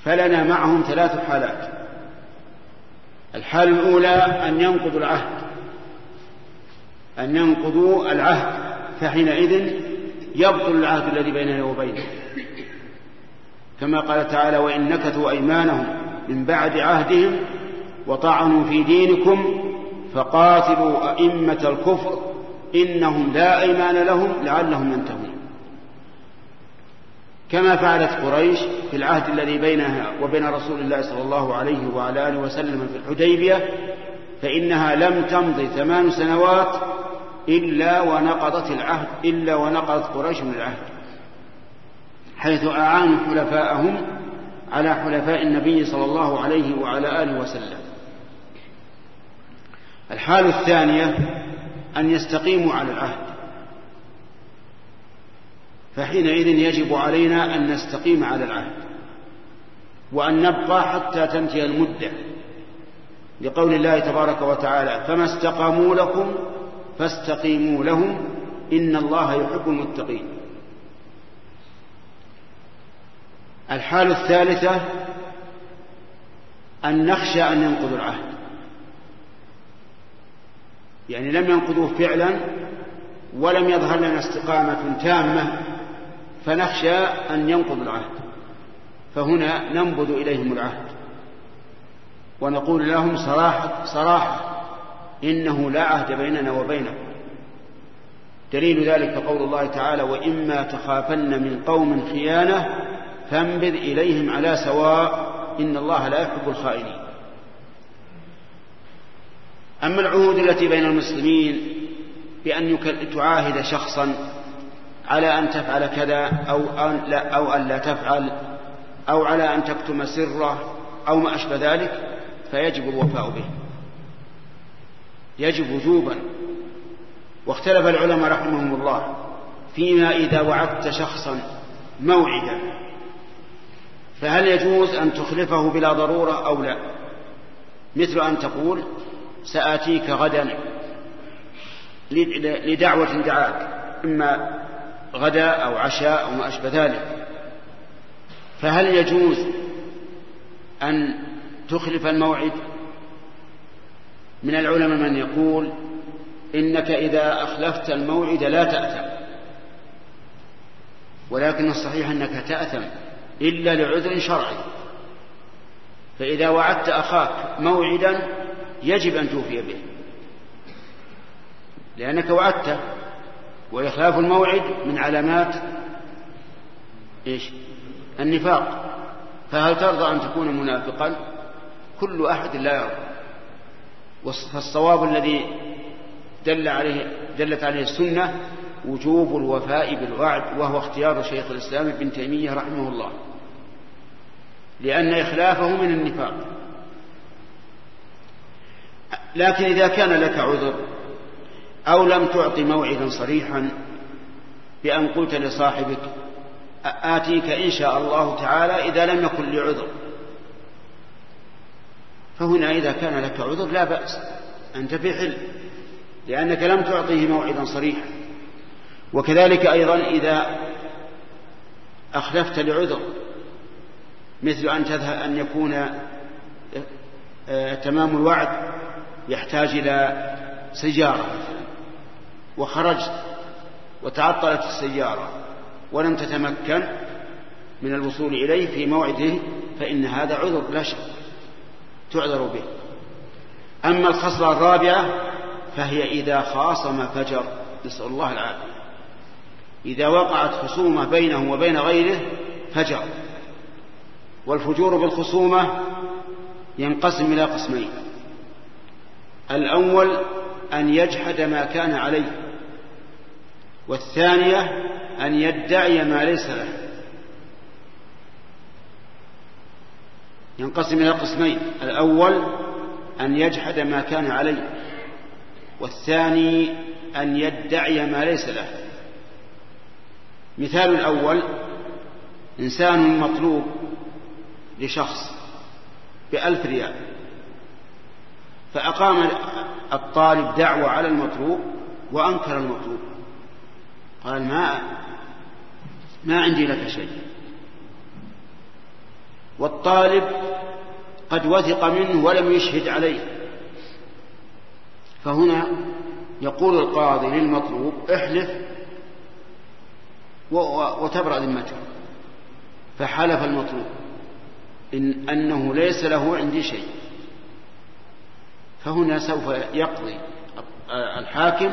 فلنا معهم ثلاث حالات. الحالة الأولى أن ينقضوا العهد أن ينقضوا العهد فحينئذ يبطل العهد الذي بيننا وبينهم كما قال تعالى وإن نكثوا أيمانهم من بعد عهدهم وطعنوا في دينكم فقاتلوا أئمة الكفر إنهم لا أيمان لهم لعلهم ينتهون. كما فعلت قريش في العهد الذي بينها وبين رسول الله صلى الله عليه وعلى آله وسلم في الحديبية فإنها لم تمضي ثمان سنوات إلا ونقضت العهد إلا ونقضت قريش من العهد. حيث أعانوا حلفاءهم على حلفاء النبي صلى الله عليه وعلى آله وسلم. الحالة الثانية أن يستقيموا على العهد. فحينئذ يجب علينا أن نستقيم على العهد وأن نبقى حتى تنتهي المدة لقول الله تبارك وتعالى فما استقاموا لكم فاستقيموا لهم إن الله يحب المتقين. الحالة الثالثة أن نخشى أن ينقضوا العهد. يعني لم ينقضوه فعلا ولم يظهر لنا استقامة تامة فنخشى أن ينقضوا العهد. فهنا ننبذ إليهم العهد. ونقول لهم صراحة, صراحة إنه لا عهد بيننا وبينكم. دليل ذلك قول الله تعالى وإما تخافن من قوم خيانة فانبذ إليهم على سواء إن الله لا يحب الخائنين. أما العهود التي بين المسلمين بأن تعاهد شخصا على أن تفعل كذا أو أن لا, أو أن لا تفعل أو على أن تكتم سره أو ما أشبه ذلك فيجب الوفاء به. يجب وجوبا. واختلف العلماء رحمهم الله فيما إذا وعدت شخصا موعدا. فهل يجوز أن تخلفه بلا ضرورة أو لا؟ مثل أن تقول سآتيك غدا لدعوة دعاك إما غدا أو عشاء أو ما أشبه ذلك. فهل يجوز أن تخلف الموعد؟ من العلماء من يقول إنك إذا أخلفت الموعد لا تأثم ولكن الصحيح أنك تأثم. إلا لعذر شرعي. فإذا وعدت أخاك موعدا يجب أن توفي به. لأنك وعدته وإخلاف الموعد من علامات إيش؟ النفاق. فهل ترضى أن تكون منافقا؟ كل أحد لا يرضى. فالصواب الذي دل عليه دلت عليه السنة وجوب الوفاء بالوعد وهو اختيار شيخ الإسلام ابن تيمية رحمه الله. لأن إخلافه من النفاق. لكن إذا كان لك عذر أو لم تعطي موعدا صريحا بأن قلت لصاحبك آتيك إن شاء الله تعالى إذا لم يكن لي عذر فهنا إذا كان لك عذر لا بأس أنت في حل لأنك لم تعطيه موعدا صريحا. وكذلك أيضا إذا أخلفت لعذر مثل أن تذهب أن يكون آه، تمام الوعد يحتاج إلى سيارة مثلا وخرجت وتعطلت السيارة ولم تتمكن من الوصول إليه في موعده فإن هذا عذر لا شك تعذر به. أما الخصلة الرابعة فهي إذا خاصم فجر نسأل الله العافية. إذا وقعت خصومة بينه وبين غيره فجر. والفجور بالخصومة ينقسم إلى قسمين. الأول أن يجحد ما كان عليه والثانية أن يدعي ما ليس له. ينقسم إلى قسمين الأول أن يجحد ما كان عليه والثاني أن يدعي ما ليس له. مثال الأول إنسان مطلوب لشخص بألف ريال. فأقام الطالب دعوة على المطلوب وأنكر المطلوب. قال ما ما عندي لك شيء. والطالب قد وثق منه ولم يشهد عليه. فهنا يقول القاضي للمطلوب احلف وتبرأ ذمته. فحلف المطلوب. إن أنه ليس له عندي شيء. فهنا سوف يقضي الحاكم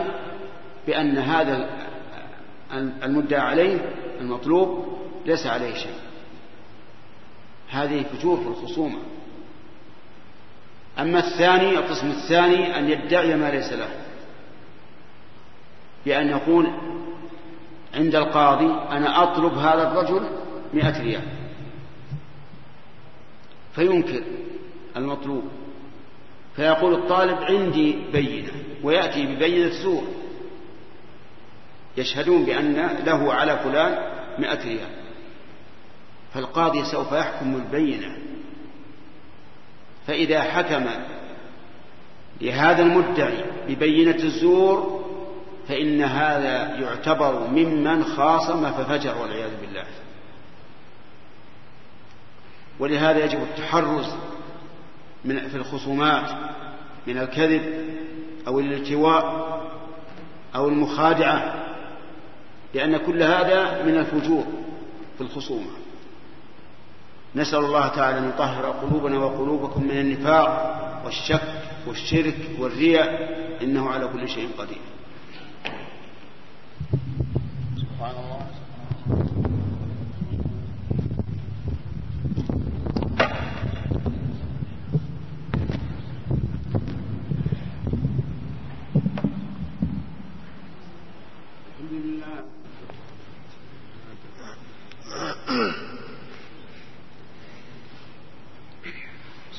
بأن هذا المدعى عليه المطلوب ليس عليه شيء. هذه فجور في الخصومة. أما الثاني القسم الثاني أن يدعي ما ليس له. بأن يقول عند القاضي أنا أطلب هذا الرجل مئة ريال. فينكر المطلوب. فيقول الطالب عندي بينة ويأتي ببينة زور يشهدون بأن له على فلان مئة ريال. فالقاضي سوف يحكم البينة. فإذا حكم لهذا المدعي ببينة الزور فإن هذا يعتبر ممن خاصم ففجر والعياذ بالله. ولهذا يجب التحرز من في الخصومات من الكذب أو الالتواء أو المخادعة لأن كل هذا من الفجور في الخصومة. نسأل الله تعالى أن يطهر قلوبنا وقلوبكم من النفاق والشك والشرك والرياء إنه على كل شيء قدير. سبحان الله. بسم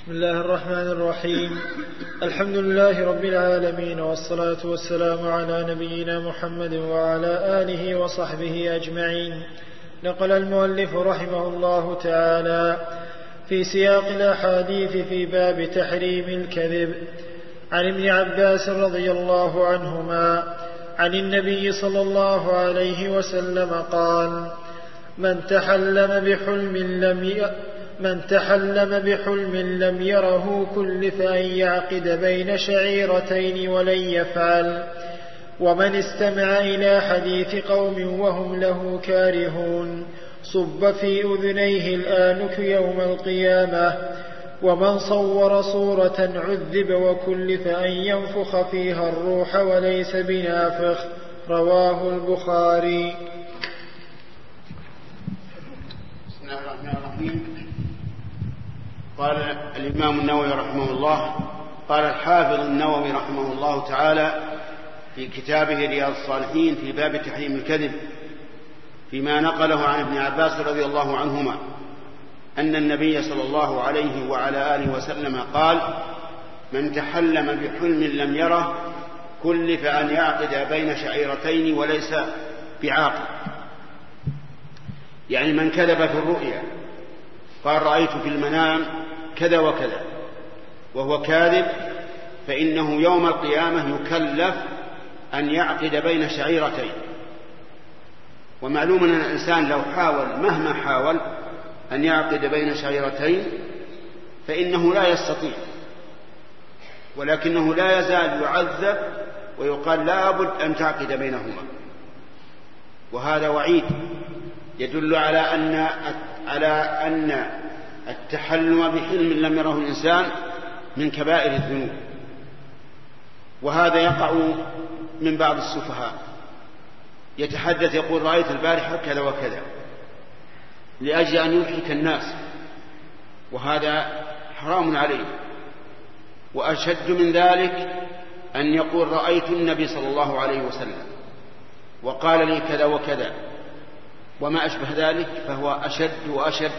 الله الرحمن الرحيم. الحمد لله رب العالمين والصلاة والسلام على نبينا محمد وعلى آله وصحبه أجمعين. نقل المؤلف رحمه الله تعالى في سياق الأحاديث في باب تحريم الكذب. عن ابن عباس رضي الله عنهما عن النبي صلى الله عليه وسلم قال من تحلم بحلم لم من تحلم بحلم لم يره كلف أن يعقد بين شعيرتين ولن يفعل. ومن استمع إلى حديث قوم وهم له كارهون. صب في أذنيه الآنك يوم القيامة ومن صور صورة عذب وكلف أن ينفخ فيها الروح وليس بنافخ. رواه البخاري. بسم الله الرحمن الرحيم. قال الإمام النووي رحمه الله قال الحافظ النووي رحمه الله تعالى في كتابه رياض الصالحين في باب تحريم الكذب فيما نقله عن ابن عباس رضي الله عنهما. أن النبي صلى الله عليه وعلى آله وسلم قال من تحلم بحلم لم يره كلف أن يعقد بين شعيرتين وليس بعاقل يعني من كذب في الرؤيا قال رأيت في المنام كذا وكذا وهو كاذب فإنه يوم القيامة يكلف أن يعقد بين شعيرتين. ومعلوم أن الإنسان لو حاول مهما حاول أن يعقد بين شعيرتين فإنه لا يستطيع ولكنه لا يزال يعذب ويقال لا بد أن تعقد بينهما. وهذا وعيد يدل على أن على أن التحلم بحلم لم يره الإنسان من كبائر الذنوب. وهذا يقع من بعض السفهاء. يتحدث يقول رأيت البارحة كذا وكذا. لأجل أن يضحك الناس. وهذا حرام عليه. وأشد من ذلك أن يقول رأيت النبي صلى الله عليه وسلم وقال لي كذا وكذا. وما أشبه ذلك فهو أشد وأشد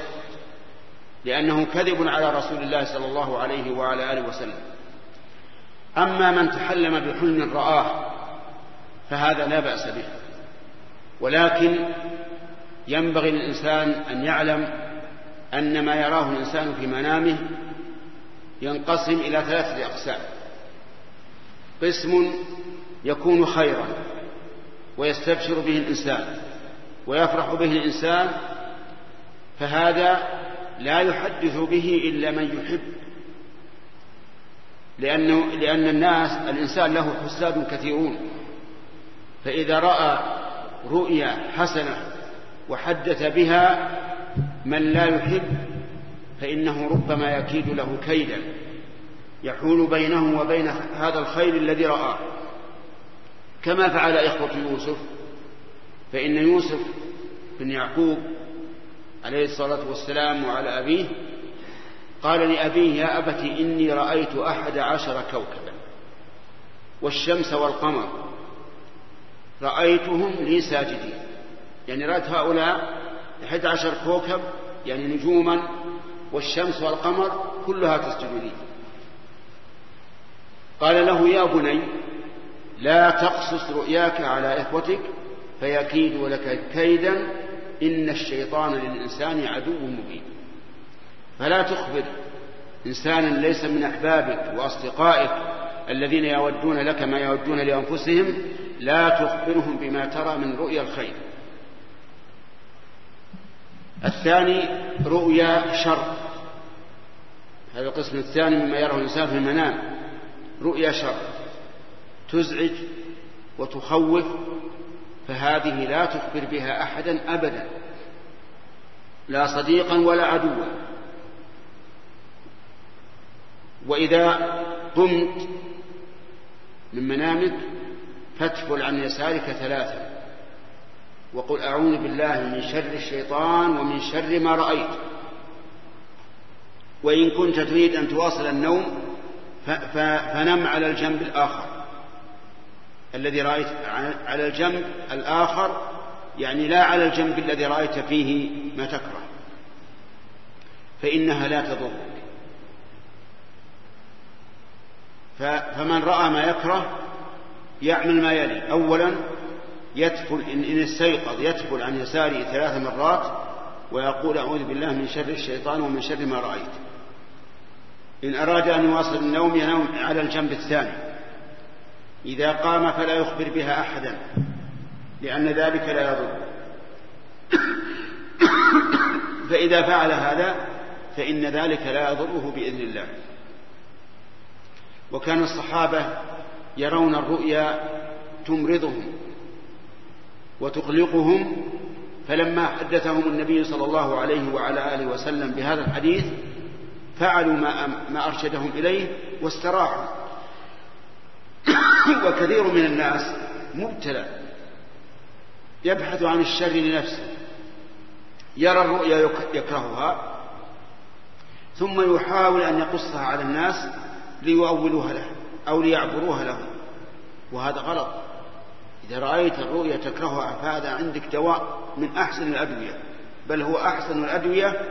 لأنه كذب على رسول الله صلى الله عليه وعلى آله وسلم. أما من تحلم بحلم رآه فهذا لا بأس به. ولكن ينبغي للإنسان أن يعلم أن ما يراه الإنسان في منامه ينقسم إلى ثلاثة أقسام. قسم يكون خيرا ويستبشر به الإنسان ويفرح به الإنسان فهذا لا يحدث به إلا من يحب. لأنه لأن الناس الإنسان له حساد كثيرون فإذا رأى رؤيا حسنة وحدث بها من لا يحب فإنه ربما يكيد له كيدا. يحول بينه وبين هذا الخير الذي رآه كما فعل إخوة يوسف فإن يوسف بن يعقوب عليه الصلاة والسلام وعلى أبيه قال لأبيه يا أبت إني رأيت أحد عشر كوكبا والشمس والقمر رأيتهم لي ساجدين. يعني رأيت هؤلاء أحد عشر كوكب يعني نجوما والشمس والقمر كلها تسجد لي. قال له يا بني لا تقصص رؤياك على إخوتك فيكيدوا لك كيدا إن الشيطان للإنسان عدو مبين. فلا تخبر إنسانا ليس من أحبابك وأصدقائك الذين يودون لك ما يودون لأنفسهم لا تخبرهم بما ترى من رؤيا الخير. الثاني رؤيا شر. هذا القسم الثاني مما يراه الإنسان في المنام. رؤيا شر. تزعج وتخوف فهذه لا تخبر بها أحدا أبدا. لا صديقا ولا عدوا. وإذا قمت من منامك فاتفل عن يسارك ثلاثا. وقل أعوذ بالله من شر الشيطان ومن شر ما رأيت. وإن كنت تريد أن تواصل النوم فنم على الجنب الآخر. الذي رأيت على الجنب الآخر يعني لا على الجنب الذي رأيت فيه ما تكره. فإنها لا تضرك. فمن رأى ما يكره يعمل ما يلي. أولا يتفل إن استيقظ يتفل عن يساره ثلاث مرات ويقول أعوذ بالله من شر الشيطان ومن شر ما رأيت. إن أراد أن يواصل النوم ينام على الجنب الثاني. إذا قام فلا يخبر بها أحدا لأن ذلك لا يضر. فإذا فعل هذا فإن ذلك لا يضره بإذن الله. وكان الصحابة يرون الرؤيا تمرضهم. وتقلقهم فلما حدثهم النبي صلى الله عليه وعلى آله وسلم بهذا الحديث فعلوا ما, ما أرشدهم إليه واستراحوا. وكثير من الناس مبتلى يبحث عن الشر لنفسه يرى الرؤيا يكرهها ثم يحاول أن يقصها على الناس ليؤولوها له أو ليعبروها له وهذا غلط. إذا رأيت الرؤيا تكرهها فهذا عندك دواء من أحسن الأدوية بل هو أحسن الأدوية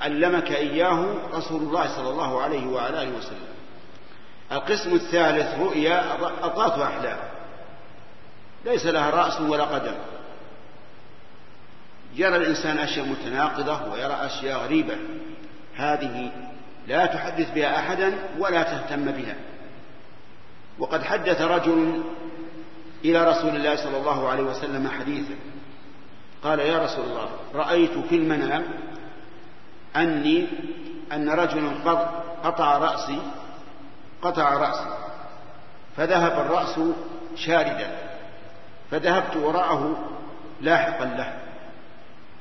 علمك إياه رسول الله صلى الله عليه وعلى آله وسلم. القسم الثالث رؤيا أضغاث أحلام. ليس لها رأس ولا قدم. يرى الإنسان أشياء متناقضة ويرى أشياء غريبة. هذه لا تحدث بها أحدا ولا تهتم بها. وقد حدث رجل إلى رسول الله صلى الله عليه وسلم حديثا. قال يا رسول الله رأيت في المنام أني أن رجلا قد قطع رأسي قطع رأسي فذهب الرأس شاردا فذهبت وراءه لاحقا له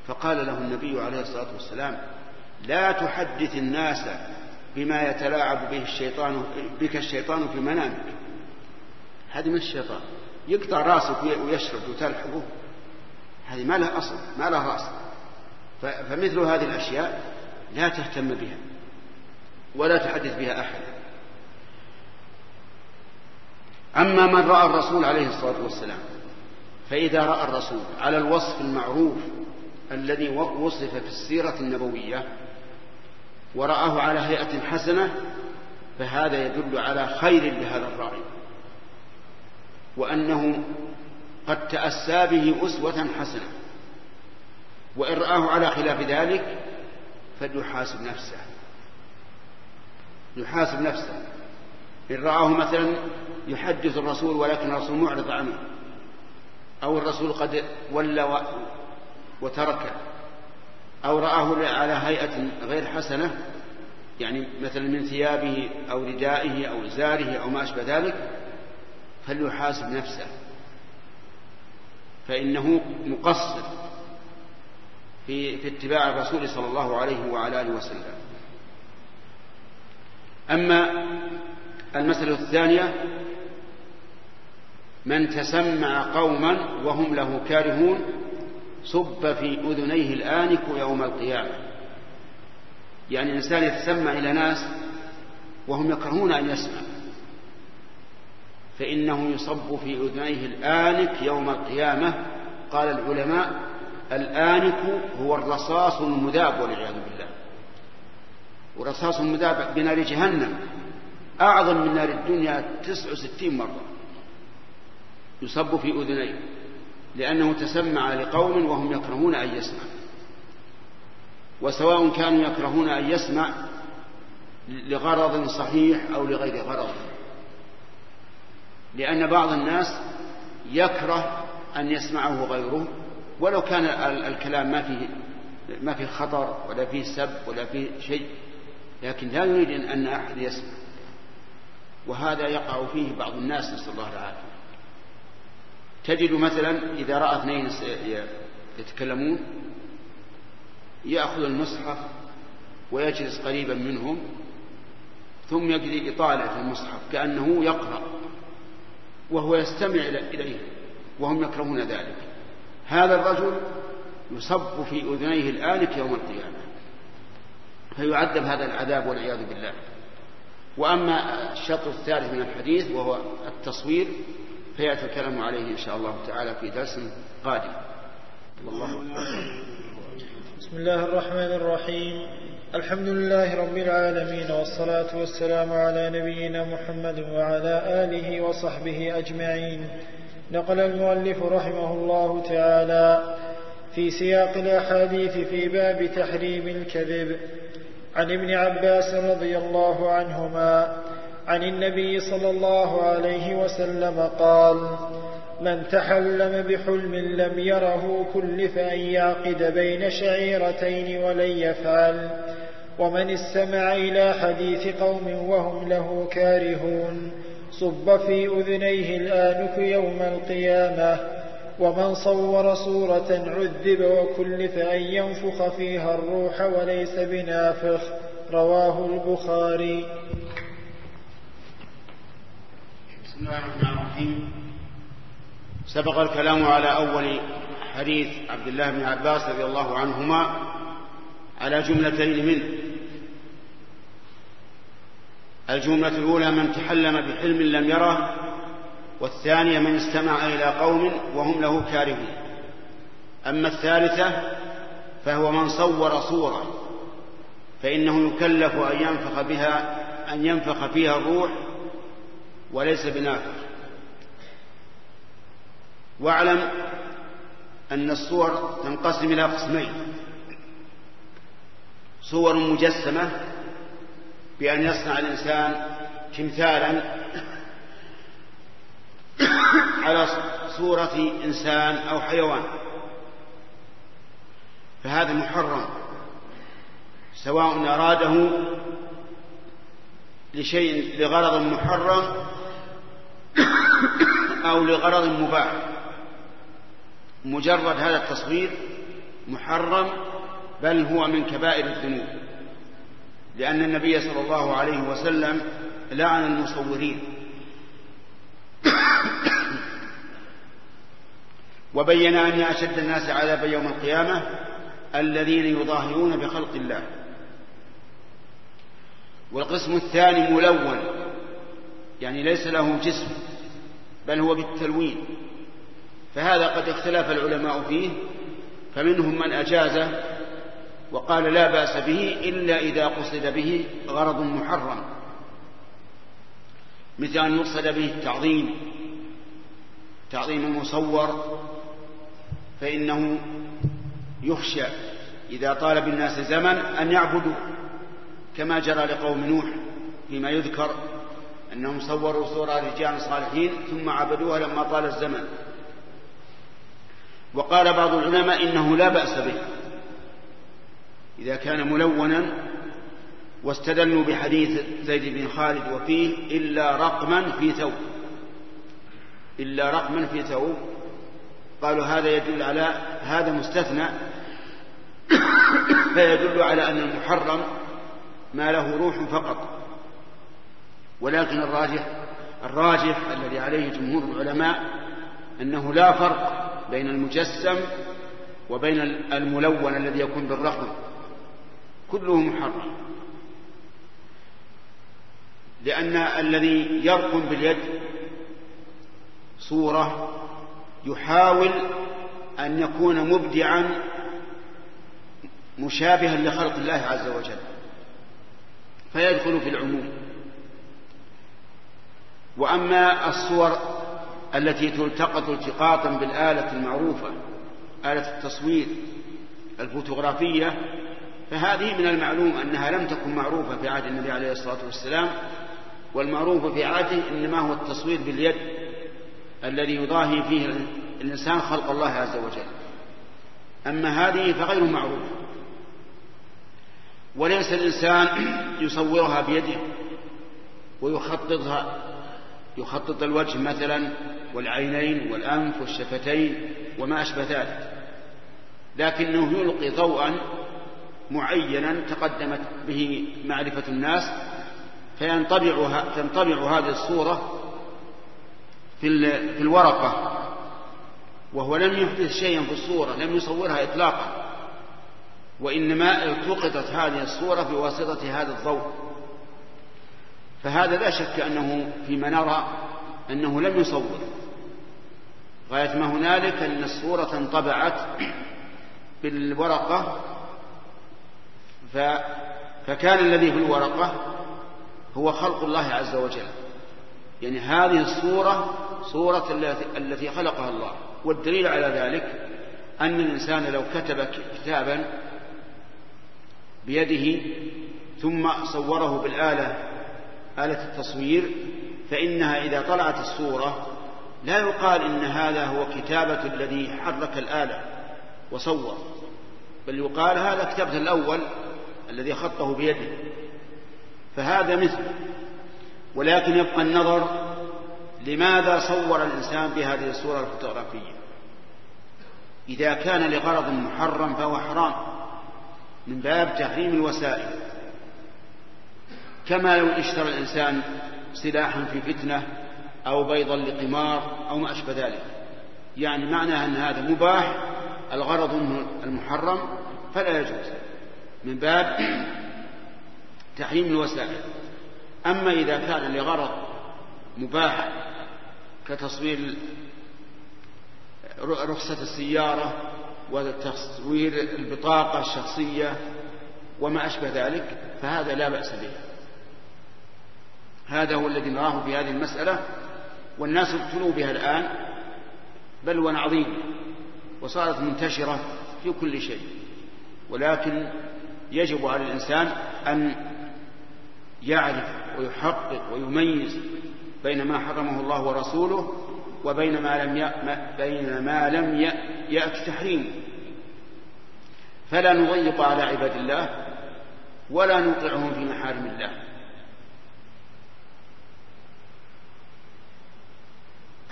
فقال له النبي عليه الصلاة والسلام لا تحدث الناس بما يتلاعب به الشيطان بك الشيطان في منامك. هذه من الشيطان. يقطع راسك ويشرد وتلحقه هذه ما لها أصل ما لها رأس. فمثل هذه الأشياء لا تهتم بها ولا تحدث بها أحد. أما من رأى الرسول عليه الصلاة والسلام فإذا رأى الرسول على الوصف المعروف الذي وصف في السيرة النبوية ورآه على هيئة حسنة فهذا يدل على خير لهذا الراعي وأنه قد تأسى به أسوة حسنة. وإن رآه على خلاف ذلك فليحاسب نفسه. يحاسب نفسه. إن رآه مثلا يحدث الرسول ولكن الرسول معرض عنه. أو الرسول قد ولى وترك أو رآه على هيئة غير حسنة يعني مثلا من ثيابه أو ردائه أو إزاره أو ما أشبه ذلك فليحاسب نفسه؟ فإنه مقصر في, في اتباع الرسول صلى الله عليه وعلى آله وسلم. أما المسألة الثانية من تسمع قوما وهم له كارهون صب في أذنيه الآنك يوم القيامة. يعني الإنسان يتسمع إلى ناس وهم يكرهون أن يسمع. فإنه يصب في أذنيه الآنك يوم القيامة. قال العلماء الآنك هو الرصاص المذاب والعياذ بالله. ورصاص المذاب بنار جهنم. أعظم من نار الدنيا تسع وستين مرة. يصب في أذنيه. لأنه تسمع لقوم وهم يكرهون أن يسمع. وسواء كانوا يكرهون أن يسمع لغرض صحيح أو لغير غرض. لأن بعض الناس يكره أن يسمعه غيره ولو كان الكلام ما فيه ما فيه خطر ولا فيه سب ولا فيه شيء لكن لا يريد أن أحد يسمع. وهذا يقع فيه بعض الناس نسأل الله العافية. تجد مثلا إذا رأى اثنين يتكلمون يأخذ المصحف ويجلس قريبا منهم ثم يجري إطالة المصحف كأنه يقرأ. وهو يستمع إليه وهم يكرهون ذلك. هذا الرجل يصب في أذنيه الآنك يوم القيامة فيعذب هذا العذاب والعياذ بالله. وأما الشطر الثالث من الحديث وهو التصوير فيأتي الكلام عليه إن شاء الله تعالى في درس قادم. والله بسم الله الرحمن الرحيم. الحمد لله رب العالمين والصلاة والسلام على نبينا محمد وعلى آله وصحبه أجمعين. نقل المؤلف رحمه الله تعالى في سياق الأحاديث في باب تحريم الكذب. عن ابن عباس رضي الله عنهما عن النبي صلى الله عليه وسلم قال من تحلم بحلم لم يره كلف أن يعقد بين شعيرتين ولن يفعل. ومن استمع إلى حديث قوم وهم له كارهون. صب في أذنيه الانك يوم القيامة. ومن صور صورة عذب وكلف أن ينفخ فيها الروح وليس بنافخ. رواه البخاري. بسم الله الرحمن الرحيم. سبق الكلام على أول حديث عبد الله بن عباس رضي الله عنهما على جملتين منه. الجملة الأولى من تحلم بحلم لم يره والثانية من استمع إلى قوم وهم له كارهون أما الثالثة فهو من صور صورة فإنه يكلف أن ينفخ بها أن ينفخ فيها الروح وليس بنافخ واعلم أن الصور تنقسم إلى قسمين. صور مجسمة بأن يصنع الإنسان تمثالا على صورة إنسان أو حيوان. فهذا محرم سواء أراده لشيء لغرض محرم أو لغرض مباح. مجرد هذا التصوير محرم بل هو من كبائر الذنوب. لأن النبي صلى الله عليه وسلم لعن المصورين. وبين أن أشد الناس عذابا يوم القيامة الذين يظاهرون بخلق الله. والقسم الثاني ملون يعني ليس له جسم بل هو بالتلوين. فهذا قد اختلف العلماء فيه فمنهم من أجازه وقال لا بأس به إلا إذا قصد به غرض محرم مثل أن يقصد به التعظيم تعظيم المصور فإنه يخشى إذا طال بالناس زمن أن يعبدوا كما جرى لقوم نوح فيما يذكر أنهم صوروا صور رجال صالحين ثم عبدوها لما طال الزمن. وقال بعض العلماء إنه لا بأس به. إذا كان ملونا واستدلوا بحديث زيد بن خالد وفيه إلا رقما في ثوب. إلا رقما في ثوب. قالوا هذا يدل على هذا مستثنى. فيدل على أن المحرم ما له روح فقط. ولكن الراجح الراجح الذي عليه جمهور العلماء أنه لا فرق بين المجسم وبين الملون الذي يكون بالرقم. كله محرم. لأن الذي يرقم باليد صورة يحاول أن يكون مبدعا مشابها لخلق الله عز وجل. فيدخل في العموم. وأما الصور التي تلتقط التقاطا بالآلة المعروفة آلة التصوير الفوتوغرافية فهذه من المعلوم أنها لم تكن معروفة في عهد النبي عليه الصلاة والسلام والمعروف في عهده إنما هو التصوير باليد الذي يضاهي فيه الإنسان خلق الله عز وجل. أما هذه فغير معروفة. وليس الإنسان يصورها بيده ويخططها يخطط الوجه مثلا والعينين والأنف والشفتين وما أشبه ذلك. لكنه يلقي ضوءا معينا تقدمت به معرفة الناس فينطبع تنطبع هذه الصورة في في الورقة. وهو لم يحدث شيئا في الصورة لم يصورها إطلاقا. وإنما التقطت هذه الصورة بواسطة هذا الضوء. فهذا لا شك أنه فيما نرى أنه لم يصور. غاية ما هنالك أن الصورة انطبعت بالورقة فكان الذي في الورقة هو خلق الله عز وجل. يعني هذه الصورة صورة التي خلقها الله. والدليل على ذلك أن الإنسان لو كتب كتابا بيده ثم صوره بالآلة آلة التصوير فإنها إذا طلعت الصورة لا يقال إن هذا هو كتابة الذي حرك الآلة وصور بل يقال هذا كتابة الأول الذي خطه بيده. فهذا مثله ولكن يبقى النظر لماذا صور الإنسان بهذه الصورة الفوتوغرافية. إذا كان لغرض محرم فهو حرام من باب تحريم الوسائل. كما لو اشترى الإنسان سلاحا في فتنة أو بيضا لقمار أو ما أشبه ذلك. يعني معنى أن هذا مباح الغرض منه المحرم فلا يجوز. من باب تحريم الوسائل. أما إذا كان لغرض مباح كتصوير رخصة السيارة وتصوير البطاقة الشخصية وما أشبه ذلك فهذا لا بأس به. هذا هو الذي نراه في هذه المسألة. والناس ابتلوا بها الآن بلوى عظيم وصارت منتشرة في كل شيء. ولكن يجب على الإنسان أن يعرف ويحقق ويميز بين ما حرمه الله ورسوله وبين ما لم بين ما لم يأت تحريمه فلا نضيق على عباد الله ولا نوقعهم في محارم الله.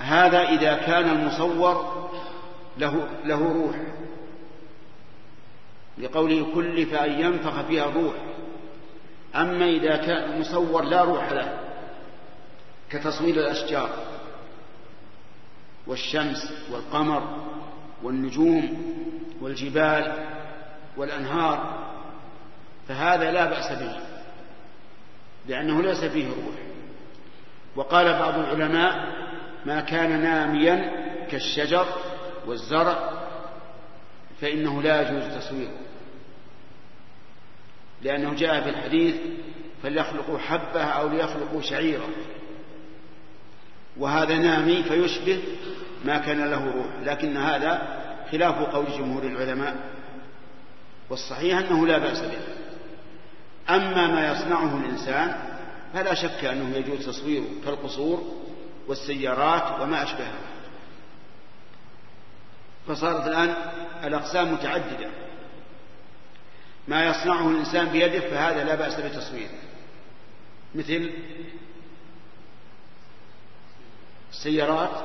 هذا إذا كان المصور له, له روح. لقوله كلف أن ينفخ فيها الروح. أما إذا كان المصور لا روح له كتصوير الأشجار والشمس والقمر والنجوم والجبال والأنهار فهذا لا بأس به لأنه ليس فيه روح. وقال بعض العلماء ما كان ناميا كالشجر والزرع فإنه لا يجوز تصويره. لأنه جاء في الحديث فليخلقوا حبة أو ليخلقوا شعيرة وهذا نامي فيشبه ما كان له روح. لكن هذا خلاف قول جمهور العلماء. والصحيح أنه لا بأس به. أما ما يصنعه الإنسان فلا شك أنه يجوز تصويره كالقصور والسيارات وما أشبهها. فصارت الآن الأقسام متعددة. ما يصنعه الإنسان بيده فهذا لا بأس بتصويره مثل السيارات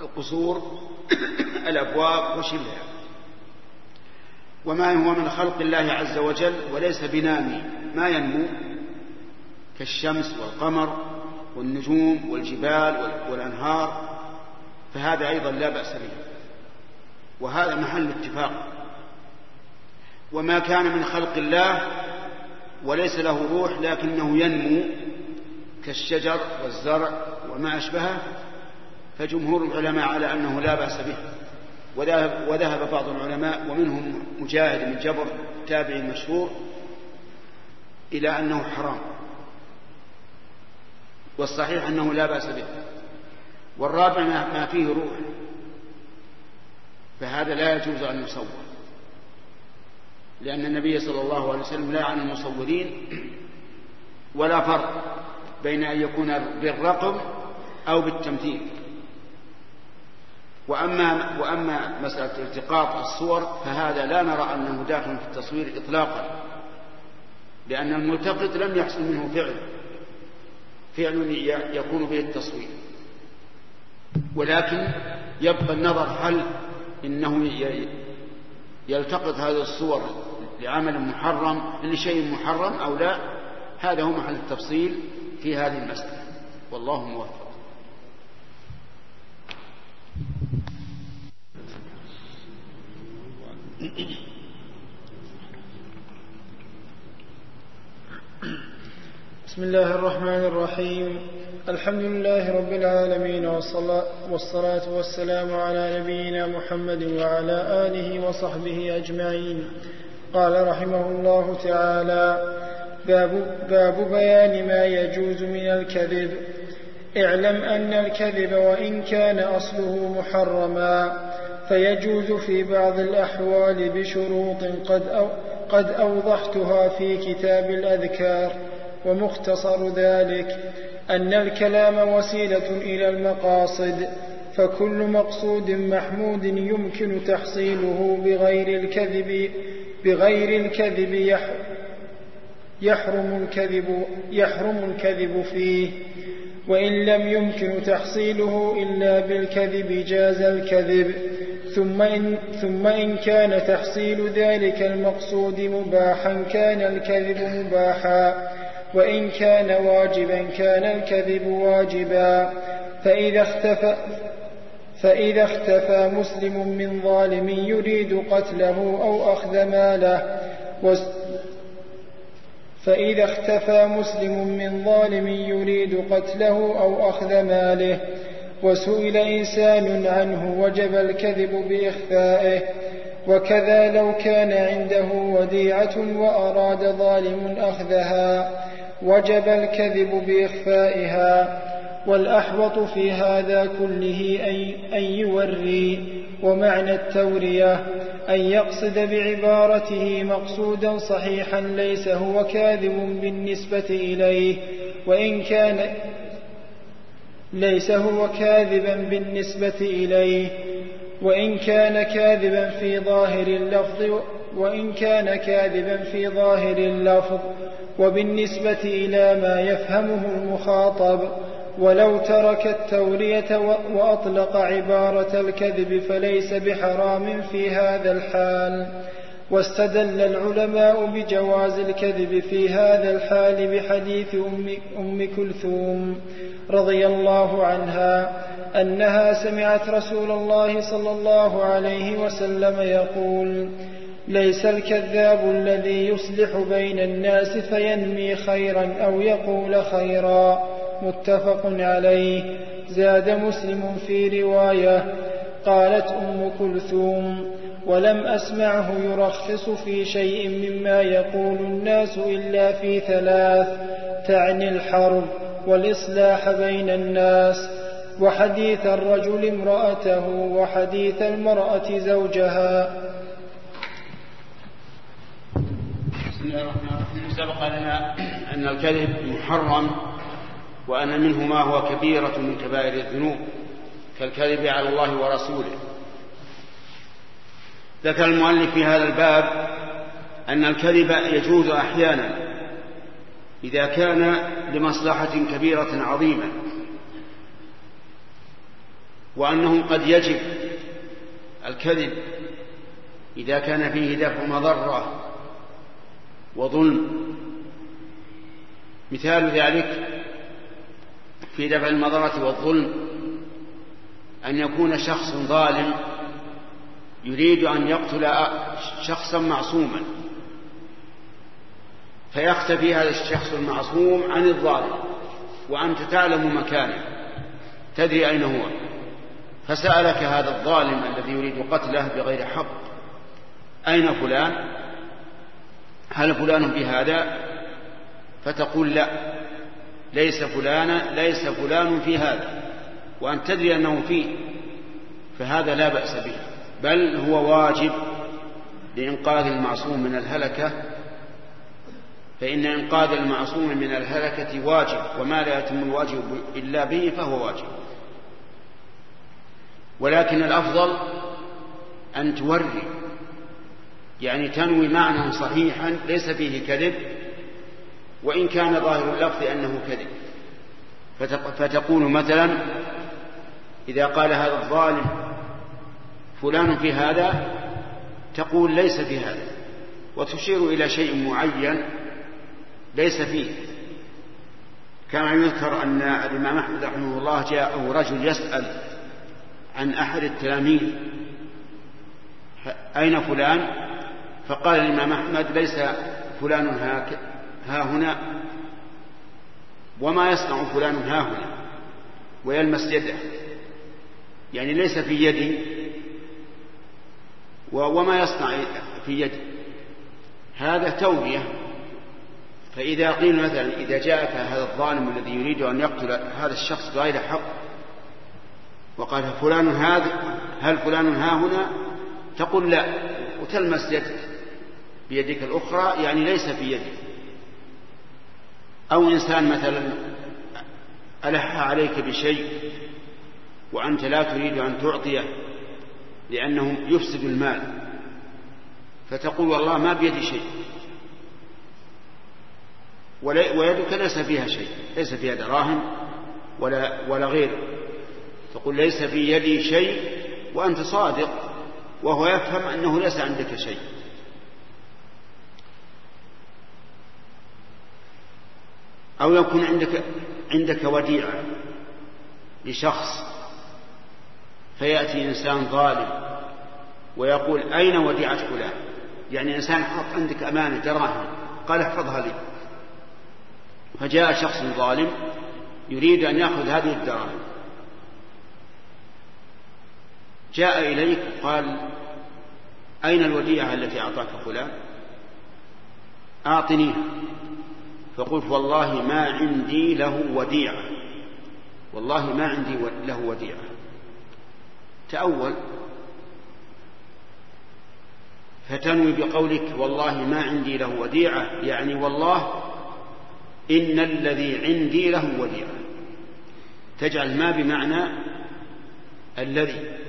القصور الأبواب وشبهها. وما هو من خلق الله عز وجل وليس بنامي ما ينمو كالشمس والقمر والنجوم والجبال والأنهار فهذا أيضا لا بأس به. وهذا محل اتفاق. وما كان من خلق الله وليس له روح لكنه ينمو كالشجر والزرع وما أشبهه فجمهور العلماء على أنه لا بأس به. وذهب, بعض العلماء ومنهم مجاهد بن جبر تابعي مشهور إلى أنه حرام. والصحيح أنه لا بأس به. والرابع ما فيه روح. فهذا لا يجوز أن يصور. لأن النبي صلى الله عليه وسلم لا عن المصورين ولا فرق بين أن يكون بالرقم أو بالتمثيل. وأما وأما مسألة التقاط الصور فهذا لا نرى أنه داخل في التصوير إطلاقا لأن الملتقط لم يحصل منه فعل. فعل يكون به التصوير. ولكن يبقى النظر هل إنه يلتقط هذه الصور لعمل محرم لشيء محرم أو لا هذا هو محل التفصيل في هذه المسألة. والله موفق. بسم الله الرحمن الرحيم. الحمد لله رب العالمين والصلاة والسلام على نبينا محمد وعلى آله وصحبه أجمعين. قال رحمه الله تعالى باب, باب بيان ما يجوز من الكذب. اعلم أن الكذب وإن كان أصله محرما فيجوز في بعض الأحوال بشروط قد, أو قد أوضحتها في كتاب الأذكار. ومختصر ذلك أن الكلام وسيلة إلى المقاصد فكل مقصود محمود يمكن تحصيله بغير الكذب بغير الكذب يحرم الكذب يحرم الكذب فيه. وإن لم يمكن تحصيله إلا بالكذب جاز الكذب. ثم إن, ثم إن كان تحصيل ذلك المقصود مباحا كان الكذب مباحا. وإن كان واجبا كان الكذب واجبا. فإذا اختفى فإذا اختفى مسلم من ظالم يريد قتله أو أخذ ماله. فإذا اختفى مسلم من ظالم يريد قتله أو أخذ ماله. وسئل إنسان عنه وجب الكذب بإخفائه. وكذا لو كان عنده وديعة وأراد ظالم أخذها وجب الكذب بإخفائها والأحوط في هذا كله أن يوري ومعنى التورية أن يقصد بعبارته مقصودا صحيحا ليس هو كاذب بالنسبة إليه وإن كان ليس هو كاذبا بالنسبة إليه وإن كان كاذبا في ظاهر اللفظ وإن كان كاذبا في ظاهر اللفظ وبالنسبة إلى ما يفهمه المخاطب ولو ترك التورية وأطلق عبارة الكذب فليس بحرام في هذا الحال. واستدل العلماء بجواز الكذب في هذا الحال بحديث أم, كلثوم رضي الله عنها. أنها سمعت رسول الله صلى الله عليه وسلم يقول ليس الكذاب الذي يصلح بين الناس فينمي خيرا أو يقول خيرا. متفق عليه. زاد مسلم في رواية قالت أم كلثوم ولم أسمعه يرخص في شيء مما يقول الناس إلا في ثلاث تعني الحرب والإصلاح بين الناس. وحديث الرجل امرأته وحديث المرأة زوجها. بسم الله الرحمن الرحيم. سبق لنا أن الكذب محرم وأن منه ما هو كبيرة من كبائر الذنوب كالكذب على الله ورسوله. ذكر المؤلف في هذا الباب أن الكذب يجوز أحيانا إذا كان لمصلحة كبيرة عظيمة. وأنه قد يجب الكذب إذا كان فيه دفع مضرة وظلم. مثال ذلك في دفع المضرة والظلم أن يكون شخص ظالم يريد أن يقتل شخصا معصوما فيختفي هذا الشخص المعصوم عن الظالم وأنت تعلم مكانه تدري أين هو. فسألك هذا الظالم الذي يريد قتله بغير حق أين فلان؟ هل فلان في هذا فتقول لا ليس فلانا ليس فلان في هذا وأن تدري أنه فيه فهذا لا بأس به بل هو واجب لإنقاذ المعصوم من الهلكة فإن إنقاذ المعصوم من الهلكة واجب وما لا يتم الواجب إلا به فهو واجب. ولكن الأفضل أن توري يعني تنوي معنى صحيحا ليس فيه كذب وإن كان ظاهر اللفظ أنه كذب. فتقول مثلا إذا قال هذا الظالم فلان في هذا تقول ليس في هذا وتشير إلى شيء معين ليس فيه. كما يذكر أن الإمام أحمد رحمه الله جاءه رجل يسأل عن أحد التلاميذ. أين فلان؟ فقال الإمام أحمد ليس فلان ها هنا. وما يصنع فلان ها هنا؟ ويلمس يده. يعني ليس في يدي. وما يصنع في يدي. هذا توبية. فإذا قيل مثلا إذا جاءك هذا الظالم الذي يريد أن يقتل هذا الشخص بغير حق وقال فلان هذا هل فلان ها هنا؟ تقول لا. وتلمس يدك. بيدك الأخرى يعني ليس في يدك. أو إنسان مثلا ألح عليك بشيء وأنت لا تريد أن تعطيه لأنه يفسد المال فتقول والله ما بيدي شيء. ويدك ليس فيها شيء ليس فيها دراهم ولا ولا غيره. تقول ليس في يدي شيء وأنت صادق وهو يفهم أنه ليس عندك شيء. أو يكون عندك عندك وديعة لشخص فيأتي إنسان ظالم ويقول أين وديعة فلان؟ يعني إنسان حط عندك أمانة دراهم قال احفظها لي. فجاء شخص ظالم يريد أن يأخذ هذه الدراهم. جاء إليك وقال أين الوديعة التي أعطاك فلان؟ أعطنيها فقلت والله ما عندي له وديعة. والله ما عندي له وديعة. تأول. فتنوي بقولك والله ما عندي له وديعة. يعني والله إن الذي عندي له وديعة. تجعل ما بمعنى الذي.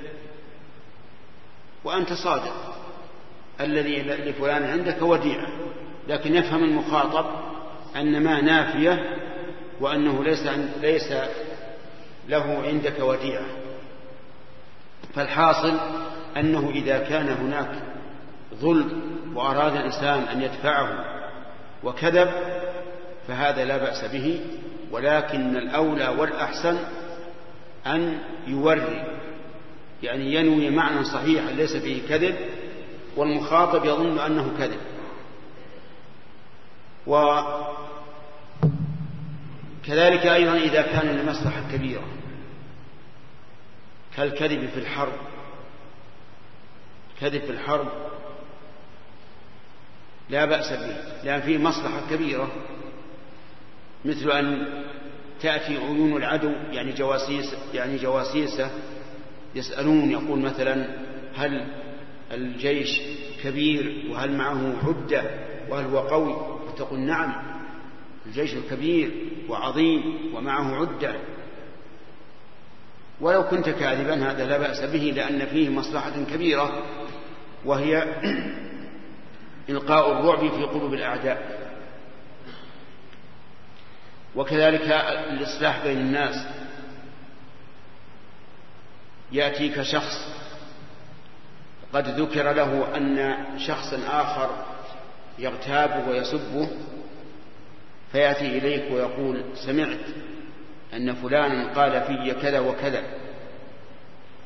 وأنت صادق. الذي لفلان عندك وديعة لكن يفهم المخاطب أن ما نافية وأنه ليس ليس له عندك وديعة. فالحاصل أنه إذا كان هناك ظلم وأراد الإنسان أن يدفعه وكذب فهذا لا بأس به ولكن الأولى والأحسن أن يوري يعني ينوي معنى صحيحا ليس فيه كذب والمخاطب يظن أنه كذب. وكذلك أيضا إذا كان لمصلحة كبيرة كالكذب في الحرب كذب في الحرب لا بأس به لأن فيه مصلحة كبيرة مثل أن تأتي عيون العدو يعني جواسيس يعني جواسيسة يسألون يقول مثلا هل الجيش كبير وهل معه عدة وهل هو قوي؟ تقول نعم الجيش الكبير وعظيم ومعه عدة. ولو كنت كاذبا هذا لا بأس به لأن فيه مصلحة كبيرة وهي إلقاء الرعب في قلوب الأعداء. وكذلك الإصلاح بين الناس. يأتيك شخص قد ذكر له أن شخصا آخر يغتابه ويسبه فيأتي إليك ويقول سمعت أن فلانا قال في كذا وكذا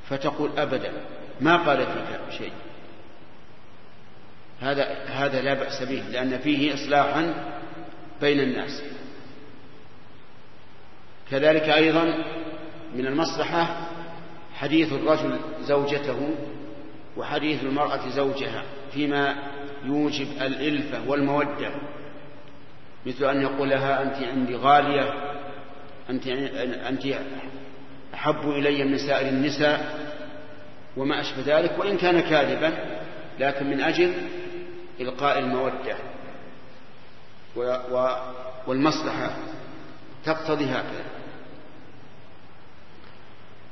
فتقول أبدا ما قال فيك شيء. هذا هذا لا بأس به لأن فيه إصلاحا بين الناس. كذلك أيضا من المصلحة حديث الرجل زوجته وحديث المرأة زوجها فيما يوجب الإلفة والمودة مثل أن يقول لها أنت عندي غالية أنت أنت أحب إلي من سائر النساء وما أشبه ذلك وإن كان كاذبا لكن من أجل إلقاء المودة والمصلحة تقتضي هكذا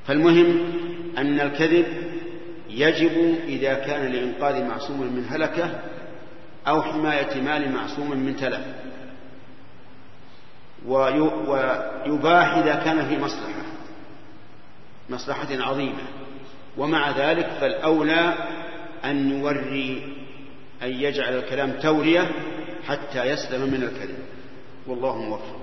فالمهم أن الكذب يجب إذا كان لإنقاذ معصوم من هلكة أو حماية مال معصوم من تلف. ويباح إذا كان في مصلحة مصلحة عظيمة. ومع ذلك فالأولى أن يوري أن يجعل الكلام تورية حتى يسلم من الكذب. والله موفق.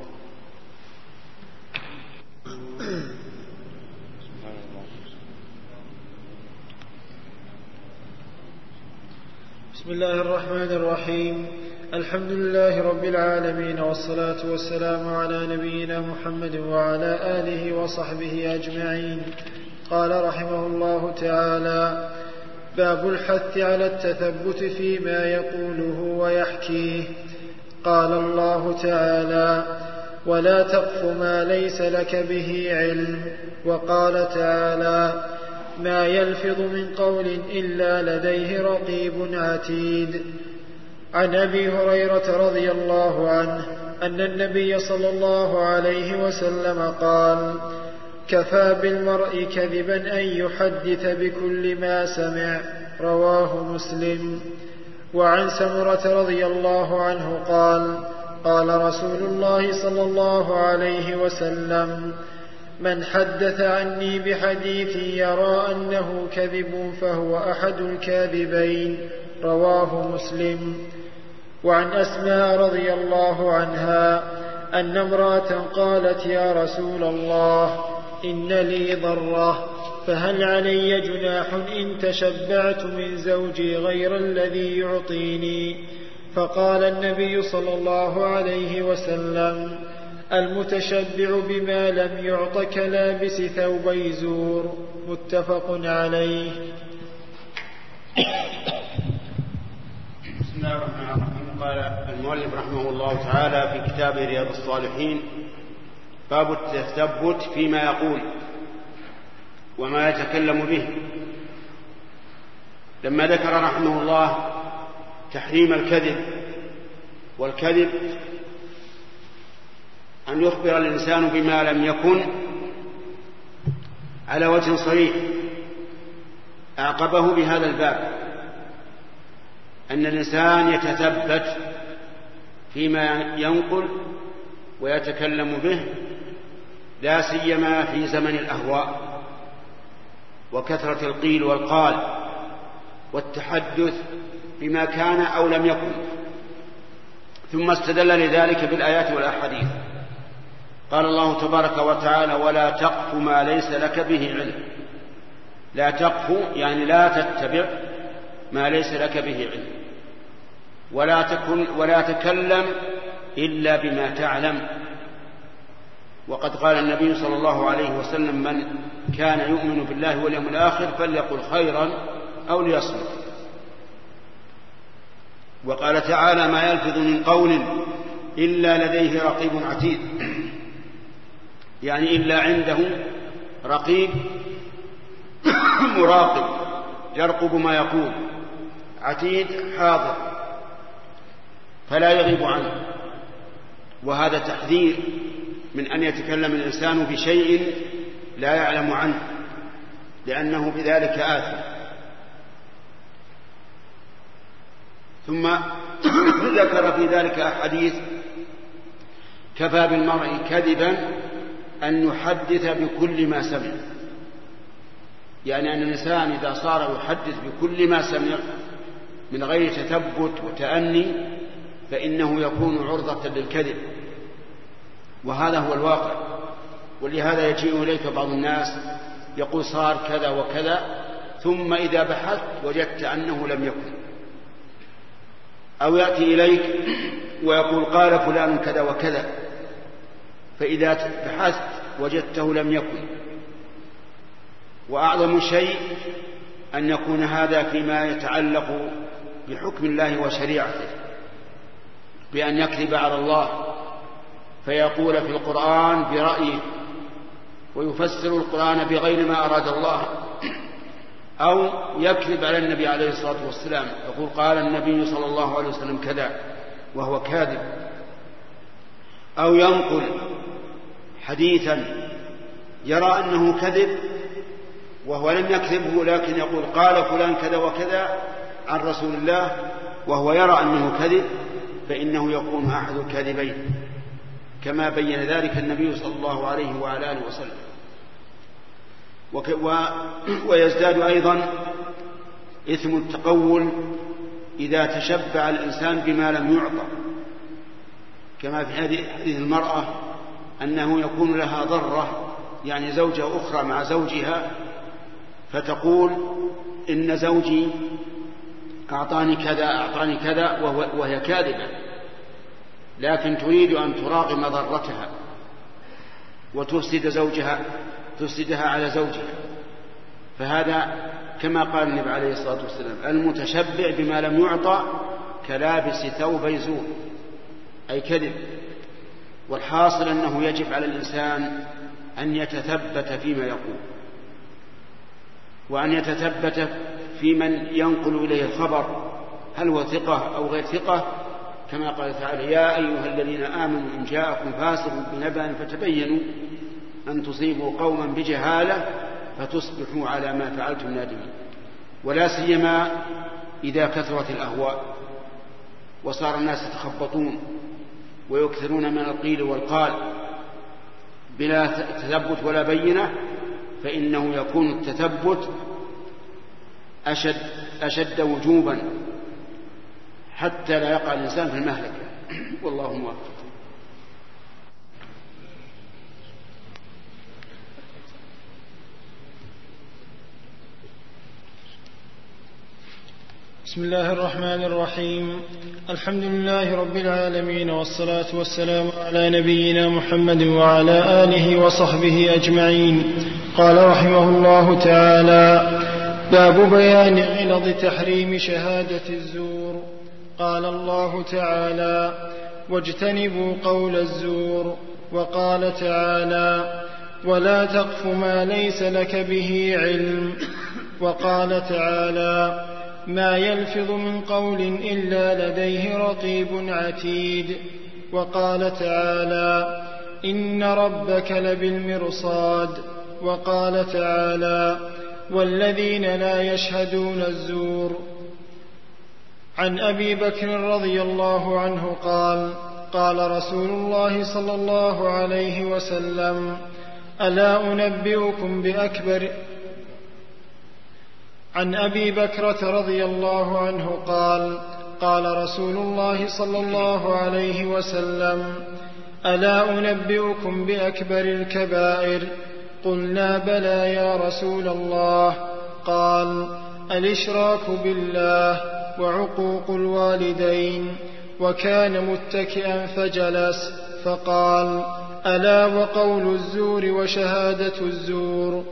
بسم الله الرحمن الرحيم. الحمد لله رب العالمين والصلاة والسلام على نبينا محمد وعلى آله وصحبه أجمعين. قال رحمه الله تعالى باب الحث على التثبت فيما يقوله ويحكيه. قال الله تعالى ولا تقف ما ليس لك به علم. وقال تعالى ما يلفظ من قول إلا لديه رقيب عتيد. عن أبي هريرة رضي الله عنه أن النبي صلى الله عليه وسلم قال كفى بالمرء كذبا أن يحدث بكل ما سمع. رواه مسلم. وعن سمرة رضي الله عنه قال قال رسول الله صلى الله عليه وسلم من حدث عني بحديث يرى أنه كذب فهو أحد الكاذبين. رواه مسلم. وعن أسماء رضي الله عنها أن امرأة قالت يا رسول الله إن لي ضرة فهل علي جناح إن تشبعت من زوجي غير الذي يعطيني؟ فقال النبي صلى الله عليه وسلم المتشبع بما لم يعط كلابس ثوبي زور متفق عليه. قال المؤلف رحمه الله تعالى في كتابه رياض الصالحين باب التثبت فيما يقول وما يتكلم به. لما ذكر رحمه الله تحريم الكذب والكذب أن يخبر الإنسان بما لم يكن على وجه صريح. أعقبه بهذا الباب. أن الإنسان يتثبت فيما ينقل ويتكلم به لا سيما في زمن الأهواء وكثرة القيل والقال والتحدث بما كان أو لم يكن. ثم استدل لذلك بالآيات والأحاديث. قال الله تبارك وتعالى ولا تقف ما ليس لك به علم. لا تقف يعني لا تتبع ما ليس لك به علم. ولا تكن ولا تكلم إلا بما تعلم. وقد قال النبي صلى الله عليه وسلم من كان يؤمن بالله واليوم الآخر فليقل خيرا أو ليصمت. وقال تعالى ما يلفظ من قول إلا لديه رقيب عتيد. يعني إلا عنده رقيب مراقب يرقب ما يقول عتيد حاضر فلا يغيب عنه. وهذا تحذير من أن يتكلم الإنسان بشيء لا يعلم عنه لأنه بذلك آثم. ثم ذكر في ذلك أحاديث كفى بالمرء كذبا أن يحدث بكل ما سمع. يعني أن الإنسان إذا صار يحدث بكل ما سمع من غير تثبت وتأني فإنه يكون عرضة للكذب. وهذا هو الواقع. ولهذا يجيء إليك بعض الناس يقول صار كذا وكذا ثم إذا بحثت وجدت أنه لم يكن. أو يأتي إليك ويقول قال فلان كذا وكذا. فإذا بحثت وجدته لم يكن. وأعظم شيء أن يكون هذا فيما يتعلق بحكم الله وشريعته بأن يكذب على الله فيقول في القرآن برأيه ويفسر القرآن بغير ما أراد الله أو يكذب على النبي عليه الصلاة والسلام يقول قال النبي صلى الله عليه وسلم كذا وهو كاذب. أو ينقل حديثا يرى أنه كذب وهو لم يكذبه لكن يقول قال فلان كذا وكذا عن رسول الله وهو يرى أنه كذب فإنه يكون أحد الكاذبين. كما بين ذلك النبي صلى الله عليه وعلى آله وسلم. و ويزداد أيضا إثم التقول إذا تشبع الإنسان بما لم يعطى. كما في حديث المرأة أنه يكون لها ضرة يعني زوجة أخرى مع زوجها فتقول إن زوجي أعطاني كذا أعطاني كذا وهي كاذبة. لكن تريد أن تراغم ضرتها وتفسد زوجها تفسدها على زوجها. فهذا كما قال النبي عليه الصلاة والسلام المتشبع بما لم يعطى كلابس ثوب زور أي كذب. والحاصل أنه يجب على الإنسان أن يتثبت فيما يقول وأن يتثبت في من ينقل إليه الخبر هل هو ثقة أو غير ثقة؟ كما قال تعالى يا أيها الذين آمنوا إن جاءكم فاسق بنبأ فتبينوا أن تصيبوا قوما بجهالة فتصبحوا على ما فعلتم نادمين. ولا سيما إذا كثرت الأهواء وصار الناس يتخبطون. ويكثرون من القيل والقال بلا تثبت ولا بينة فإنه يكون التثبت أشد أشد وجوبا حتى لا يقع الإنسان في المهلكة. والله موفق. بسم الله الرحمن الرحيم. الحمد لله رب العالمين والصلاة والسلام على نبينا محمد وعلى آله وصحبه أجمعين. قال رحمه الله تعالى باب بيان غلظ تحريم شهادة الزور. قال الله تعالى واجتنبوا قول الزور. وقال تعالى ولا تقف ما ليس لك به علم. وقال تعالى ما يلفظ من قول إلا لديه رقيب عتيد. وقال تعالى إن ربك لبالمرصاد. وقال تعالى والذين لا يشهدون الزور. عن أبي بكر رضي الله عنه قال قال رسول الله صلى الله عليه وسلم ألا أنبئكم بأكبر عن أبي بكرة رضي الله عنه قال قال رسول الله صلى الله عليه وسلم ألا أنبئكم بأكبر الكبائر؟ قلنا بلى يا رسول الله. قال الإشراك بالله وعقوق الوالدين وكان متكئا فجلس فقال ألا وقول الزور وشهادة الزور؟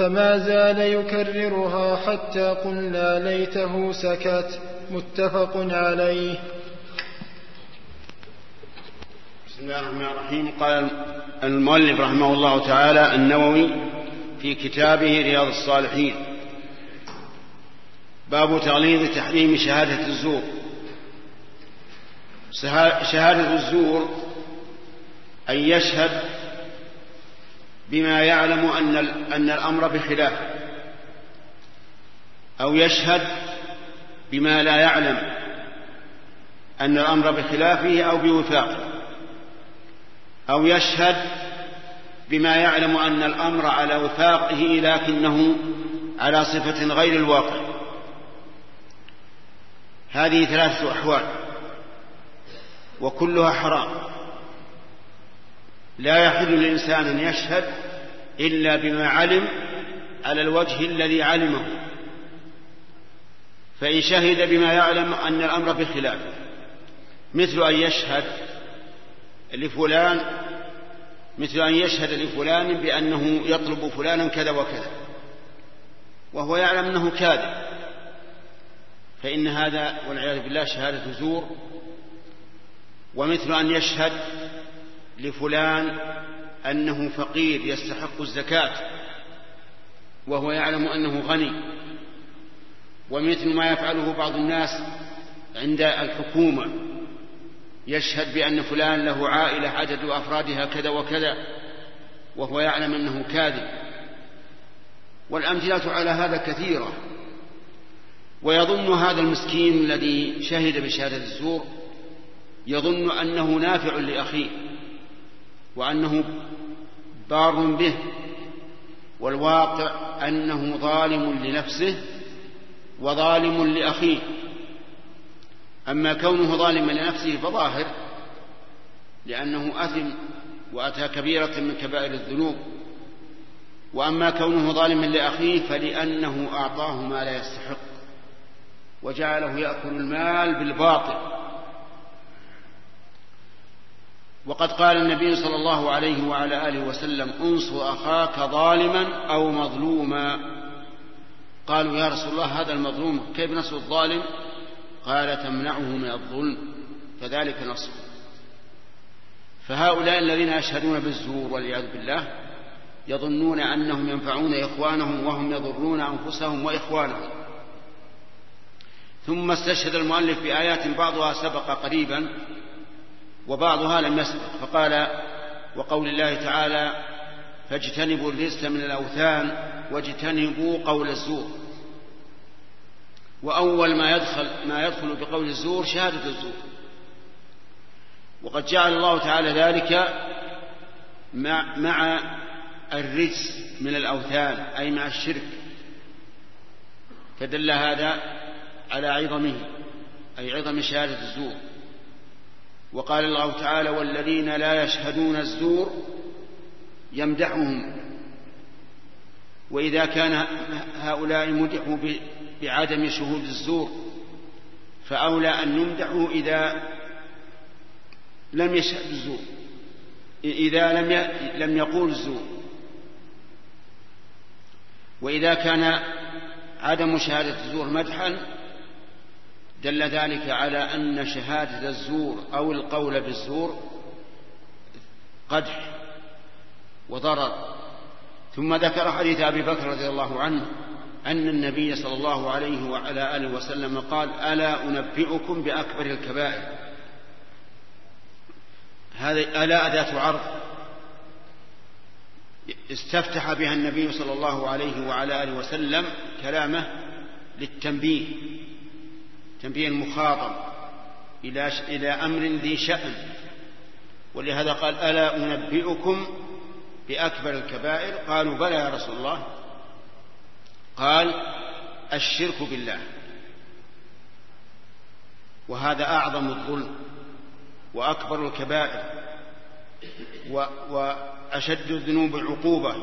فما زال يكررها حتى قلنا ليته سكت. متفق عليه. بسم الله الرحمن الرحيم. قال المؤلف رحمه الله تعالى النووي في كتابه رياض الصالحين. باب تغليظ تحريم شهادة الزور. شهادة الزور أن يشهد بما يعلم أن أن الأمر بخلاف أو يشهد بما لا يعلم أن الأمر بخلافه أو بوفاقه أو يشهد بما يعلم أن الأمر على وفاقه لكنه على صفة غير الواقع. هذه ثلاثة أحوال وكلها حرام. لا يحل للإنسان أن يشهد إلا بما علم على الوجه الذي علمه. فإن شهد بما يعلم أن الأمر بخلاف مثل أن يشهد لفلان مثل أن يشهد لفلان بأنه يطلب فلانا كذا وكذا وهو يعلم أنه كاذب. فإن هذا والعياذ بالله شهادة زور ومثل أن يشهد لفلان أنه فقير يستحق الزكاة وهو يعلم أنه غني. ومثل ما يفعله بعض الناس عند الحكومة يشهد بأن فلان له عائلة عدد أفرادها كذا وكذا وهو يعلم أنه كاذب. والأمثلة على هذا كثيرة ويظن هذا المسكين الذي شهد بشهادة الزور يظن أنه نافع لأخيه. وأنه بار به والواقع أنه ظالم لنفسه وظالم لأخيه. أما كونه ظالما لنفسه فظاهر لأنه أثم وأتى كبيرة من كبائر الذنوب. وأما كونه ظالما لأخيه فلأنه أعطاه ما لا يستحق وجعله يأكل المال بالباطل. وقد قال النبي صلى الله عليه وعلى آله وسلم انصر أخاك ظالما أو مظلوما. قالوا يا رسول الله هذا المظلوم كيف نصر الظالم؟ قال تمنعه من الظلم فذلك نصر. فهؤلاء الذين يشهدون بالزور والعياذ بالله يظنون أنهم ينفعون إخوانهم وهم يضرون أنفسهم وإخوانهم. ثم استشهد المؤلف بآيات بعضها سبق قريبا وبعضها لم يسبق فقال وقول الله تعالى فاجتنبوا الرزق من الأوثان واجتنبوا قول الزور. وأول ما يدخل ما يدخل بقول الزور شهادة الزور. وقد جعل الله تعالى ذلك مع, مع الرجس من الأوثان أي مع الشرك. فدل هذا على عظمه أي عظم شهادة الزور. وقال الله تعالى والذين لا يشهدون الزور يمدحهم. وإذا كان هؤلاء مدحوا بعدم شهود الزور فأولى أن يمدحوا إذا لم يشهد الزور إذا لم لم يقول الزور. وإذا كان عدم شهادة الزور مدحا دل ذلك على أن شهادة الزور أو القول بالزور قدح وضرر. ثم ذكر حديث أبي بكر رضي الله عنه أن النبي صلى الله عليه وعلى آله وسلم قال ألا أنبئكم بأكبر الكبائر؟ هذه ألا أداة عرض استفتح بها النبي صلى الله عليه وعلى آله وسلم كلامه للتنبيه. تنبيه المخاطب إلى إلى أمر ذي شأن. ولهذا قال ألا أنبئكم بأكبر الكبائر؟ قالوا بلى يا رسول الله. قال الشرك بالله. وهذا أعظم الظلم وأكبر الكبائر وأشد الذنوب عقوبة.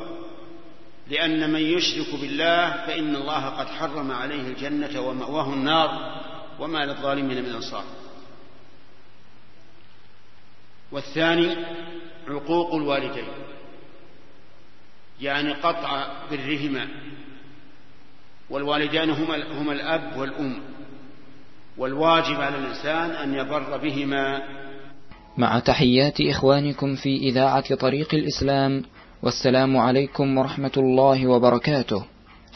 لأن من يشرك بالله فإن الله قد حرم عليه الجنة ومأواه النار. وما للظالمين من أنصار. والثاني عقوق الوالدين يعني قطع برهما والوالدان هما هما الأب والأم والواجب على الإنسان أن يبر بهما. مع تحيات إخوانكم في إذاعة طريق الإسلام والسلام عليكم ورحمة الله وبركاته.